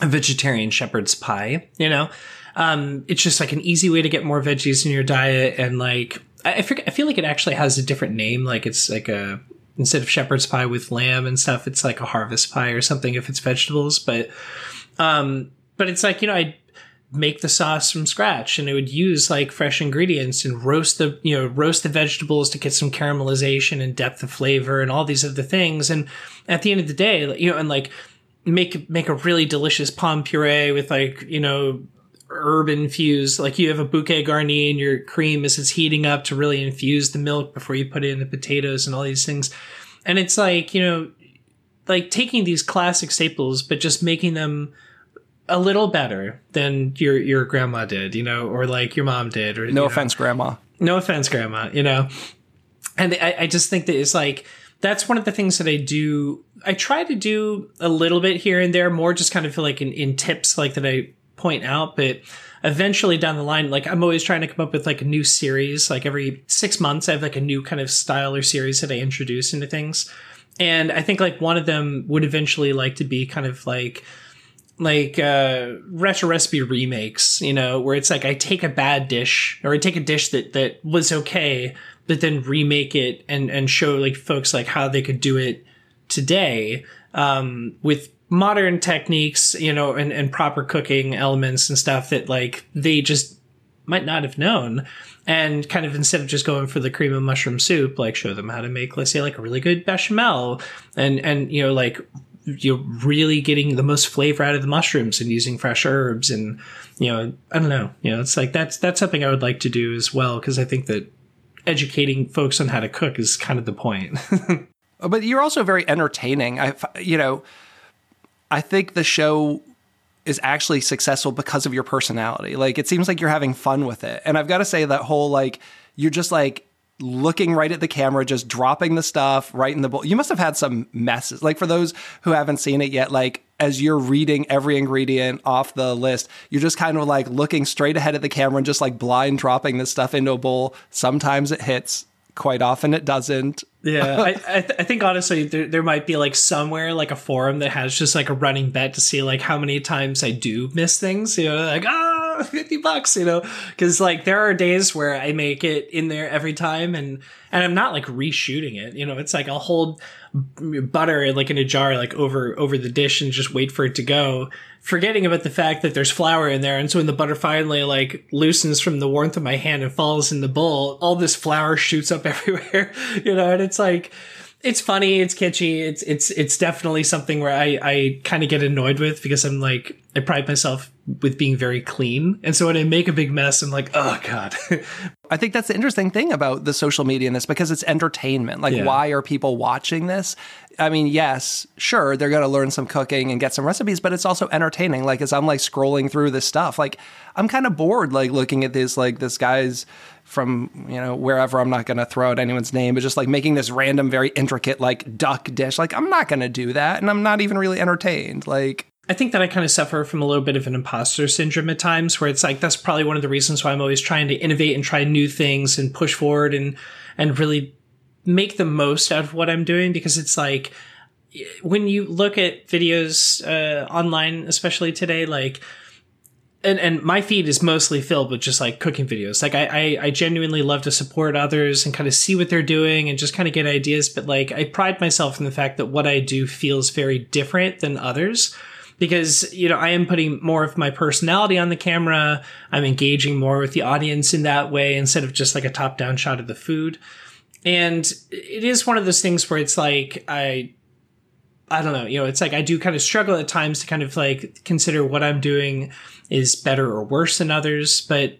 a vegetarian shepherd's pie you know? Um, it's just like an easy way to get more veggies in your diet and like I, forget, I feel like it actually has a different name. Like it's like a instead of shepherd's pie with lamb and stuff, it's like a harvest pie or something if it's vegetables. But, um, but it's like, you know, I make the sauce from scratch and it would use like fresh ingredients and roast the, you know, roast the vegetables to get some caramelization and depth of flavor and all these other things. And at the end of the day, you know, and like, make make a really delicious pomme puree with like you know herb infused. Like you have a bouquet garni and your cream as it's heating up to really infuse the milk before you put it in the potatoes and all these things. And it's like, you know, like taking these classic staples, but just making them a little better than your your grandma did, you know, or like your mom did. Or no offense, know. grandma. No offense, grandma. You know, and I, I just think that it's like that's one of the things that I do. I try to do a little bit here and there, more just kind of feel like in, in tips, like that I point out, but eventually down the line, like I'm always trying to come up with like a new series. Like every six months, I have like a new kind of style or series that I introduce into things. And I think like one of them would eventually like to be kind of like, like uh retro recipe remakes you know where it's like i take a bad dish or i take a dish that that was okay but then remake it and and show like folks like how they could do it today um with modern techniques, you know, and, and proper cooking elements and stuff that like they just might not have known. And kind of instead of just going for the cream of mushroom soup, like show them how to make, let's say, like a really good bechamel and, and, you know, like you're really getting the most flavor out of the mushrooms and using fresh herbs and, you know, I don't know, you know, it's like that's, that's something I would like to do as well. Cause I think that educating folks on how to cook is kind of the point. but you're also very entertaining. I, you know, I think the show is actually successful because of your personality. Like it seems like you're having fun with it. And I've got to say that whole like you're just like looking right at the camera, just dropping the stuff right in the bowl. You must have had some messes. Like for those who haven't seen it yet, like as you're reading every ingredient off the list, you're just kind of like looking straight ahead at the camera and just like blind dropping this stuff into a bowl. Sometimes it hits, quite often it doesn't. yeah, I, I, th- I, think honestly there, there might be like somewhere like a forum that has just like a running bet to see like how many times I do miss things. You know, like ah, 50 bucks. You know, because like there are days where I make it in there every time, and and I'm not like reshooting it. You know, it's like I'll hold butter like in a jar like over over the dish and just wait for it to go forgetting about the fact that there's flour in there and so when the butter finally like loosens from the warmth of my hand and falls in the bowl all this flour shoots up everywhere you know and it's like it's funny it's kitschy it's it's it's definitely something where i i kind of get annoyed with because i'm like i pride myself with being very clean and so when i make a big mess i'm like oh god I think that's the interesting thing about the social media in this because it's entertainment. Like, yeah. why are people watching this? I mean, yes, sure, they're going to learn some cooking and get some recipes, but it's also entertaining. Like, as I'm like scrolling through this stuff, like, I'm kind of bored, like, looking at this, like, this guy's from, you know, wherever I'm not going to throw out anyone's name, but just like making this random, very intricate, like, duck dish. Like, I'm not going to do that. And I'm not even really entertained. Like, I think that I kind of suffer from a little bit of an imposter syndrome at times where it's like that's probably one of the reasons why I'm always trying to innovate and try new things and push forward and and really make the most out of what I'm doing because it's like when you look at videos uh, online especially today like and, and my feed is mostly filled with just like cooking videos. Like I, I, I genuinely love to support others and kind of see what they're doing and just kind of get ideas. But like I pride myself in the fact that what I do feels very different than others because you know I am putting more of my personality on the camera. I'm engaging more with the audience in that way instead of just like a top down shot of the food. And it is one of those things where it's like I I don't know, you know, it's like I do kind of struggle at times to kind of like consider what I'm doing is better or worse than others, but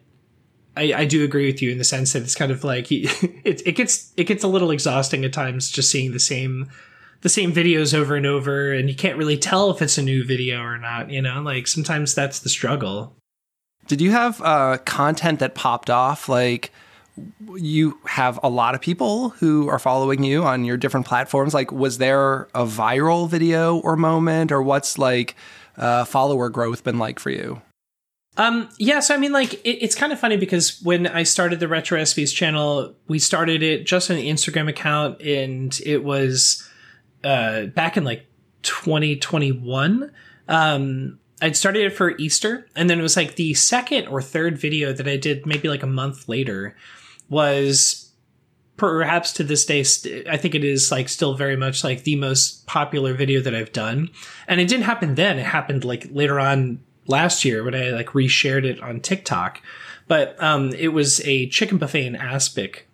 I, I do agree with you in the sense that it's kind of like it, it gets it gets a little exhausting at times just seeing the same the same videos over and over and you can't really tell if it's a new video or not you know? Like sometimes that's the struggle. Did you have uh, content that popped off? Like you have a lot of people who are following you on your different platforms. Like was there a viral video or moment or what's like uh, follower growth been like for you? Um, yeah, so I mean, like, it, it's kind of funny because when I started the Retro Recipes channel, we started it just on the Instagram account, and it was uh, back in like 2021. Um, I'd started it for Easter, and then it was like the second or third video that I did maybe like a month later was perhaps to this day, st- I think it is like still very much like the most popular video that I've done. And it didn't happen then. It happened like later on last year when I like reshared it on TikTok. But um, it was a chicken buffet in aspic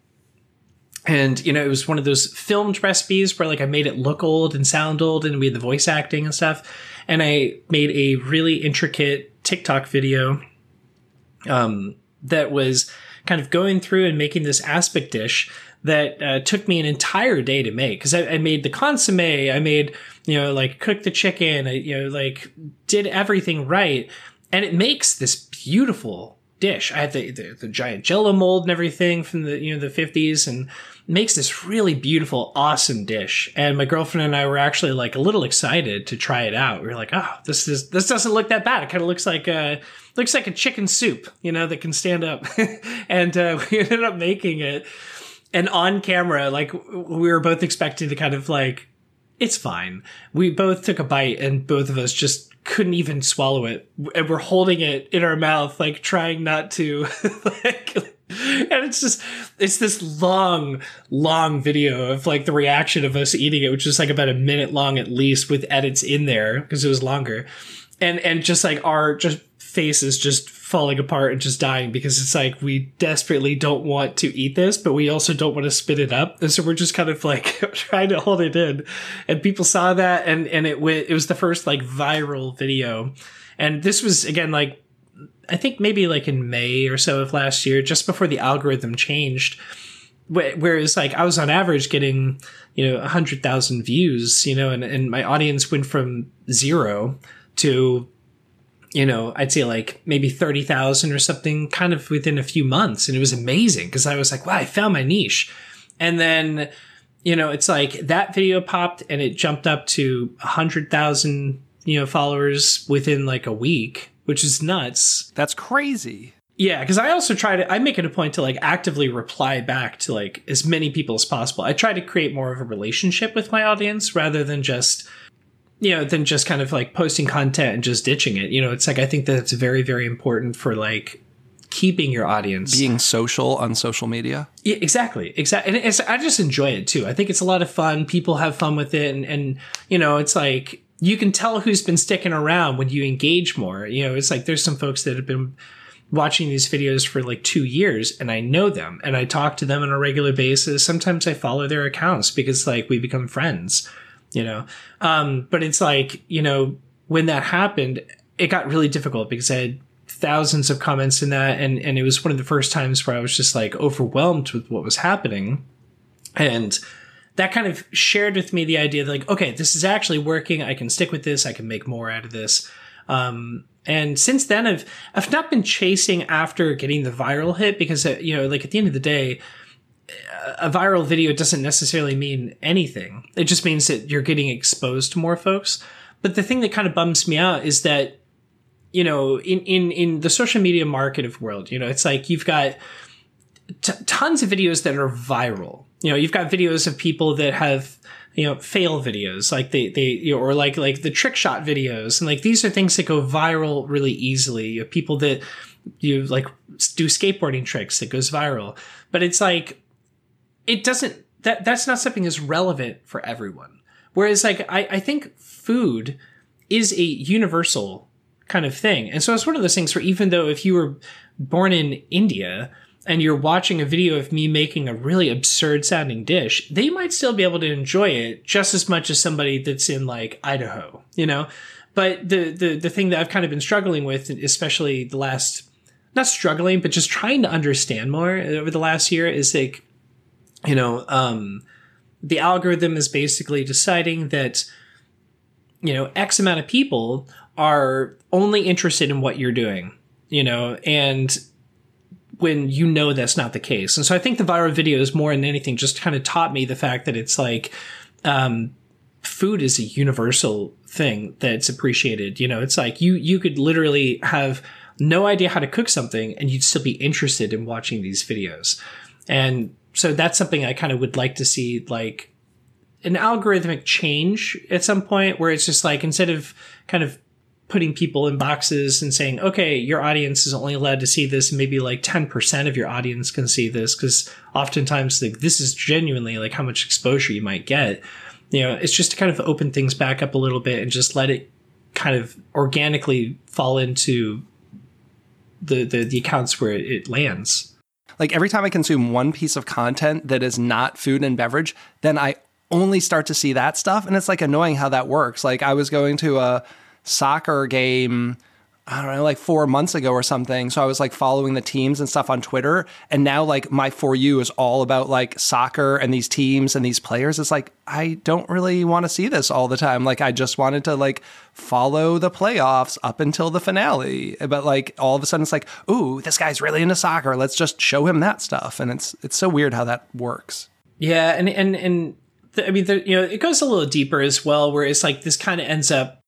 and you know it was one of those filmed recipes where like i made it look old and sound old and we had the voice acting and stuff. And i made a really intricate tiktok video um, that was kind of going through and making this aspic dish that uh, took me an entire day to make. Because I, I, made the consomme i made you know like cooked the chicken I, you know like did everything right. And it makes this beautiful dish. I had the, the, the giant jello mold and everything from the you know the 50s and makes this really beautiful, awesome dish. And my girlfriend and I were actually like a little excited to try it out. We were like, oh, this is this doesn't look that bad. It kind of looks like a looks like a chicken soup, you know, that can stand up. and uh, we ended up making it. And on camera, like we were both expecting to kind of like, it's fine. We both took a bite and both of us just couldn't even swallow it. And we're holding it in our mouth, like trying not to like and it's just it's this long long video of like the reaction of us eating it which is like about a minute long at least with edits in there because it was longer. And and just like our just faces just falling apart and just dying because it's like we desperately don't want to eat this but we also don't want to spit it up. And so we're just kind of like trying to hold it in. And people saw that and and it went it was the first like viral video. And this was again like I think maybe like in May or so of last year, just before the algorithm changed. Whereas like I was on average getting, you know, a hundred thousand views, you know, and, and my audience went from zero to, you know, I'd say like maybe 30,000 or something kind of within a few months. And it was amazing because I was like, wow, I found my niche. And then, you know, it's like that video popped and it jumped up to a hundred thousand, you know, followers within like a week which is nuts. That's crazy. Yeah, because I also try to I make it a point to like actively reply back to like as many people as possible. I try to create more of a relationship with my audience rather than just you know, than just kind of like posting content and just ditching it. You know, it's like I think that it's very, very important for like keeping your audience being social on social media. Yeah, exactly, exactly. And I just enjoy it too. I think it's a lot of fun. People have fun with it, and, and you know, it's like you can tell who's been sticking around when you engage more. You know, it's like there's some folks that have been watching these videos for like two years and I know them and I talk to them on a regular basis. Sometimes I follow their accounts because like we become friends, you know? Um, but it's like, you know, when that happened, it got really difficult because I had thousands of comments in that and, and it was one of the first times where I was just like overwhelmed with what was happening. And, that kind of shared with me the idea that like, okay, this is actually working. I can stick with this. I can make more out of this. Um, and since then, I've I've not been chasing after getting the viral hit because uh, you know, like at the end of the day, a viral video doesn't necessarily mean anything. It just means that you're getting exposed to more folks. But the thing that kind of bums me out is that you know, in in in the social media market of world, you know, it's like you've got t- tons of videos that are viral you know, you've got videos of people that have you know fail videos like they they you know, or like like the trick shot videos. And like these are things that go viral really easily. You people that you like do skateboarding tricks that goes viral. But it's like it doesn't that that's not something that's relevant for everyone. Whereas like i i think food is a universal kind of thing. And so it's one of those things where even though if you were born in india and you're watching a video of me making a really absurd sounding dish, they might still be able to enjoy it just as much as somebody that's in like Idaho, you know? But the, the, the thing that I've kind of been struggling with, especially the last, not struggling, but just trying to understand more over the last year is like, you know, um, the algorithm is basically deciding that, you know, X amount of people are only interested in what you're doing, you know, and when you know that's not the case. And so I think the viral videos more than anything just kind of taught me the fact that it's like, um, food is a universal thing that's appreciated. You know, it's like you, you could literally have no idea how to cook something and you'd still be interested in watching these videos. And so that's something I kind of would like to see like an algorithmic change at some point where it's just like instead of kind of putting people in boxes and saying, okay, your audience is only allowed to see this. Maybe like 10% of your audience can see this. Cause oftentimes like this is genuinely like how much exposure you might get. You know, it's just to kind of open things back up a little bit and just let it kind of organically fall into the, the, the accounts where it, it lands. Like every time I consume one piece of content that is not food and beverage, then I only start to see that stuff. And it's like annoying how that works. Like I was going to a, soccer game I don't know, like four months ago or something. So I was like following the teams and stuff on Twitter. And now, like, my For You is all about like soccer and these teams and these players. It's like, I don't really want to see this all the time. Like, I just wanted to like follow the playoffs up until the finale. But like, all of a sudden, it's like, ooh, this guy's really into soccer. Let's just show him that stuff. And it's, it's so weird how that works. Yeah. And, and, and, I mean, the, you know, it goes a little deeper as well, where it's like this kind of ends up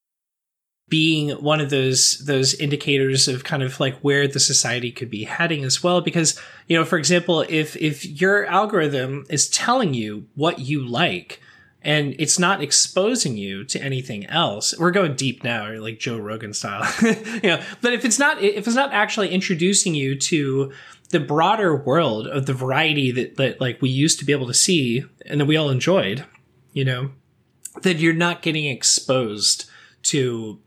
being one of those those indicators of kind of like where the society could be heading as well. Because you know for example if if your algorithm is telling you what you like and it's not exposing you to anything else we're going deep now like joe rogan style. You know but if it's not if it's not actually introducing you to the broader world of the variety that, that like we used to be able to see and that we all enjoyed you know that you're not getting exposed to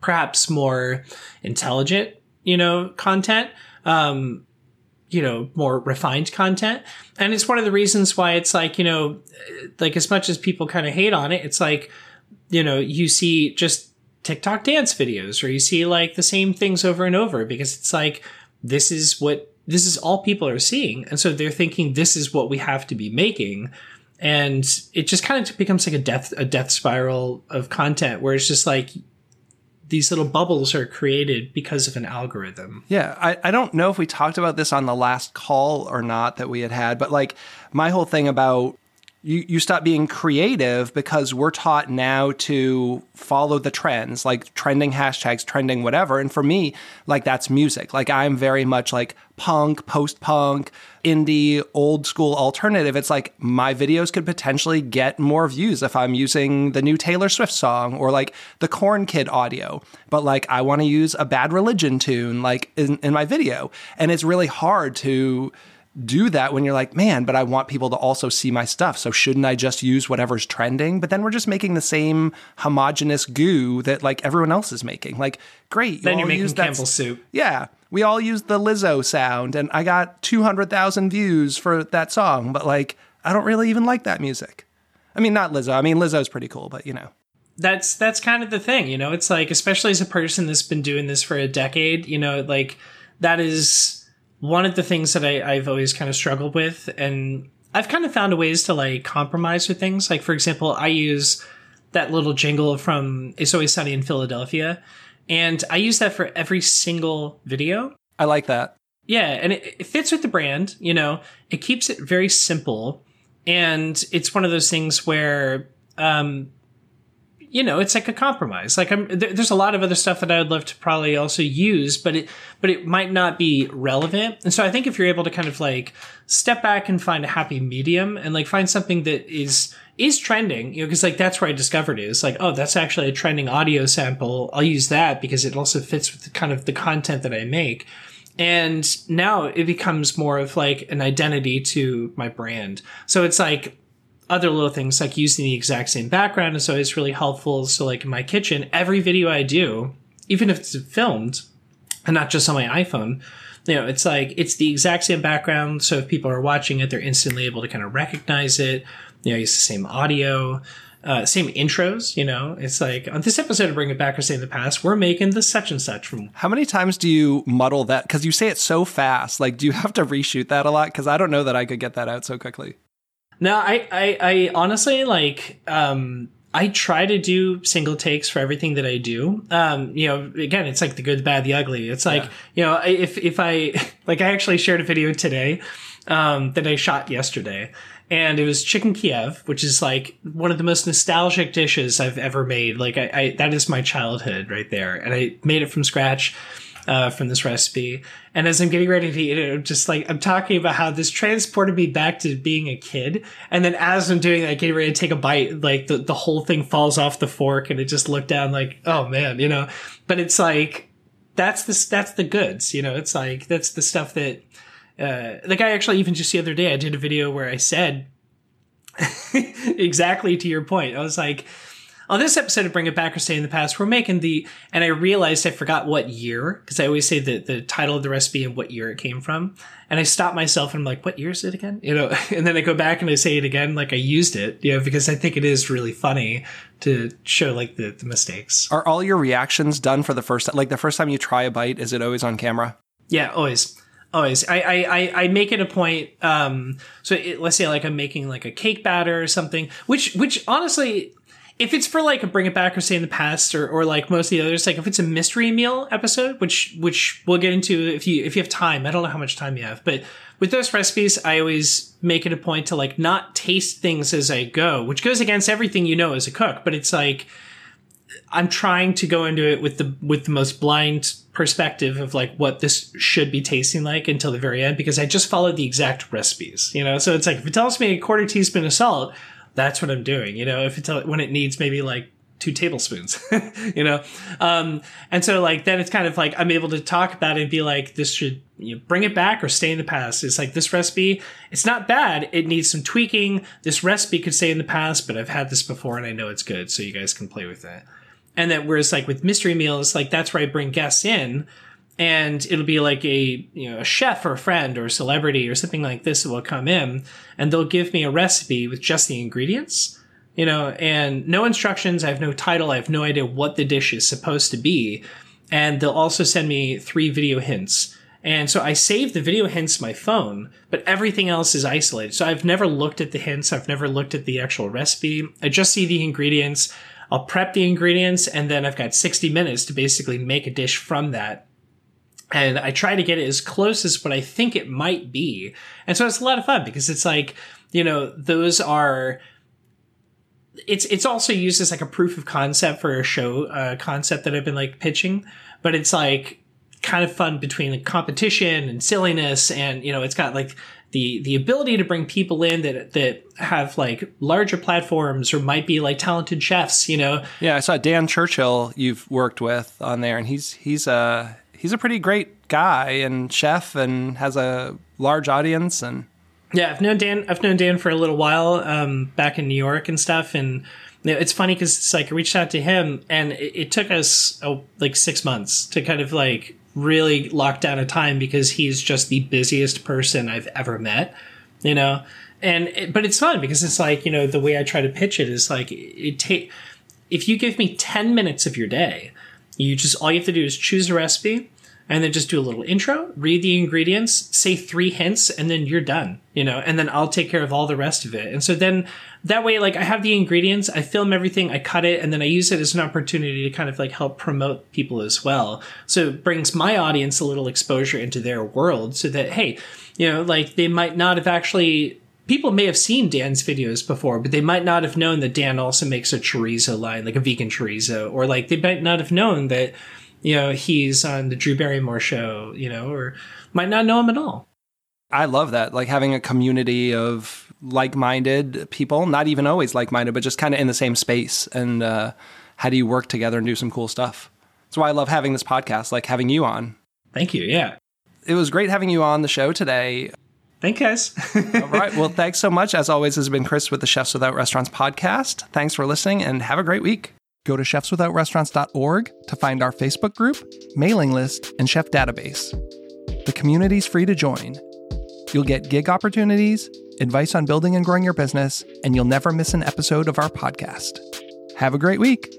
perhaps more intelligent, you know, content, um, you know, more refined content. And it's one of the reasons why it's like, you know, like as much as people kind of hate on it, it's like, you know, you see just TikTok dance videos or you see like the same things over and over because it's like, this is what, this is all people are seeing. And so they're thinking this is what we have to be making. And it just kind of becomes like a death, a death spiral of content where it's just like, these little bubbles are created because of an algorithm. Yeah, I, I don't know if we talked about this on the last call or not that we had had, but like my whole thing about you, you stop being creative because we're taught now to follow the trends, like trending hashtags, trending whatever. And for me, like that's music. Like I'm very much like punk, post punk, indie, old school alternative. It's like my videos could potentially get more views if I'm using the new Taylor Swift song or like the Corn Kid audio. But like I want to use a bad religion tune like in, in my video. And it's really hard to do that when you're like, man, but I want people to also see my stuff. So shouldn't I just use whatever's trending? But then we're just making the same homogenous goo that like everyone else is making. Like, great. You then you're making Campbell's soup. Yeah. We all use the Lizzo sound and I got 200,000 views for that song, but like, I don't really even like that music. I mean, not Lizzo. I mean, Lizzo's pretty cool, but you know. That's that's kind of the thing, you know. It's like especially as a person that's been doing this for a decade, you know, like that is one of the things that I, I've always kind of struggled with, and I've kind of found ways to like compromise with things. Like, for example, I use that little jingle from It's Always Sunny in Philadelphia, and I use that for every single video. I like that. Yeah, and it, it fits with the brand, you know, it keeps it very simple. And it's one of those things where, um, you know, it's like a compromise. Like I'm, there, there's a lot of other stuff that I would love to probably also use, but it, but it might not be relevant. And so I think if you're able to kind of like step back and find a happy medium and like find something that is, is trending, you know, cause like that's where I discovered it. It's like, oh, that's actually a trending audio sample. I'll use that because it also fits with the kind of the content that I make. And now it becomes more of like an identity to my brand. So it's like, other little things like using the exact same background is always really helpful. So like in my kitchen, every video I do, even if it's filmed and not just on my iPhone, you know, it's like it's the exact same background. So if people are watching it, they're instantly able to kind of recognize it. You know, use the same audio, uh, same intros. You know, it's like on this episode of Bring It Back or Stay in the Past, we're making the such and such from. How many times do you muddle that? Because you say it so fast. Like, do you have to reshoot that a lot? Because I don't know that I could get that out so quickly. No, I, I, I honestly like, um, I try to do single takes for everything that I do. Um, you know, again, it's like the good, the bad, the ugly. It's like, yeah. you know, if, if I, like, I actually shared a video today, um, that I shot yesterday and it was chicken Kiev, which is like one of the most nostalgic dishes I've ever made. Like I, I that is my childhood right there. And I made it from scratch uh, from this recipe. And as I'm getting ready to eat it, I'm just like, I'm talking about how this transported me back to being a kid. And then as I'm doing that, getting ready to take a bite, like the, the whole thing falls off the fork and it just looked down like, oh man, you know, but it's like, that's the, that's the goods, you know, it's like, that's the stuff that, uh, like I actually even just the other day, I did a video where I said exactly to your point. I was like, on this episode of Bring It Back or Stay in the Past, we're making the, and I realized I forgot what year, because I always say the, the title of the recipe and what year it came from. And I stop myself and I'm like, what year is it again? You know, and then I go back and I say it again, like I used it, you know, because I think it is really funny to show like the, the mistakes. Are all your reactions done for the first, like the first time you try a bite, is it always on camera? Yeah, always always I, I i make it a point um so it, let's say like i'm making like a cake batter or something which which honestly if it's for like a bring it back or stay in the past or, or like most of the others like if it's a mystery meal episode which which we'll get into if you if you have time. I don't know how much time you have but with those recipes i always make it a point to like not taste things as i go which goes against everything you know as a cook but it's like i'm trying to go into it with the with the most blind perspective of like what this should be tasting like until the very end because i just followed the exact recipes you know? So it's like if it tells me a quarter teaspoon of salt that's what I'm doing. You know, if it's when it needs maybe like two tablespoons, you know? Um, and so like, then it's kind of like, I'm able to talk about it and be like, this should you know, bring it back or stay in the past. It's like this recipe, it's not bad. It needs some tweaking. This recipe could stay in the past, but I've had this before and I know it's good. So you guys can play with it. And that whereas like with mystery meals, like that's where I bring guests in and it'll be like a you know a chef or a friend or a celebrity or something like this will come in and they'll give me a recipe with just the ingredients you know and no instructions i have no title i have no idea what the dish is supposed to be and they'll also send me three video hints and so I save the video hints my phone, but everything else is isolated. So I've never looked at the hints. I've never looked at the actual recipe. I just see the ingredients. I'll prep the ingredients and then I've got 60 minutes to basically make a dish from that and I try to get it as close as what I think it might be. And so it's a lot of fun because it's like, you know, those are it's it's also used as like a proof of concept for a show uh, concept that I've been like pitching, but it's like kind of fun between the competition and silliness and you know it's got like the the ability to bring people in that that have like larger platforms or might be like talented chefs you know yeah i saw dan churchill you've worked with on there and he's he's uh he's a pretty great guy and chef and has a large audience and yeah i've known dan i've known dan for a little while um, back in new york and stuff. And you know, it's funny because it's like i reached out to him and it, it took us oh, like six months to kind of like really lock down a time because he's just the busiest person i've ever met you know? And it, but it's fun because it's like you know the way i try to pitch it is like it, take if you give me 10 minutes of your day you just all you have to do is choose a recipe and then just do a little intro, read the ingredients, say three hints, and then you're done, you know, and then I'll take care of all the rest of it. And so then that way, like I have the ingredients, I film everything, I cut it, and then I use it as an opportunity to kind of like help promote people as well. So it brings my audience a little exposure into their world so that, hey, you know, like they might not have actually people may have seen Dan's videos before, but they might not have known that Dan also makes a chorizo line, like a vegan chorizo, or like they might not have known that, you know, he's on the Drew Barrymore show, you know, or might not know him at all. I love that. Like having a community of like minded people, not even always like minded, but just kind of in the same space. And uh, how do you work together and do some cool stuff? That's why I love having this podcast, like having you on. Thank you. Yeah. It was great having you on the show today. Thanks, guys. All right. Well, thanks so much. As always, this has been Chris with the Chefs Without Restaurants podcast. Thanks for listening and have a great week. Go to chefswithoutrestaurants.org to find our Facebook group, mailing list, and chef database. The community's free to join. You'll get gig opportunities, advice on building and growing your business, and you'll never miss an episode of our podcast. Have a great week.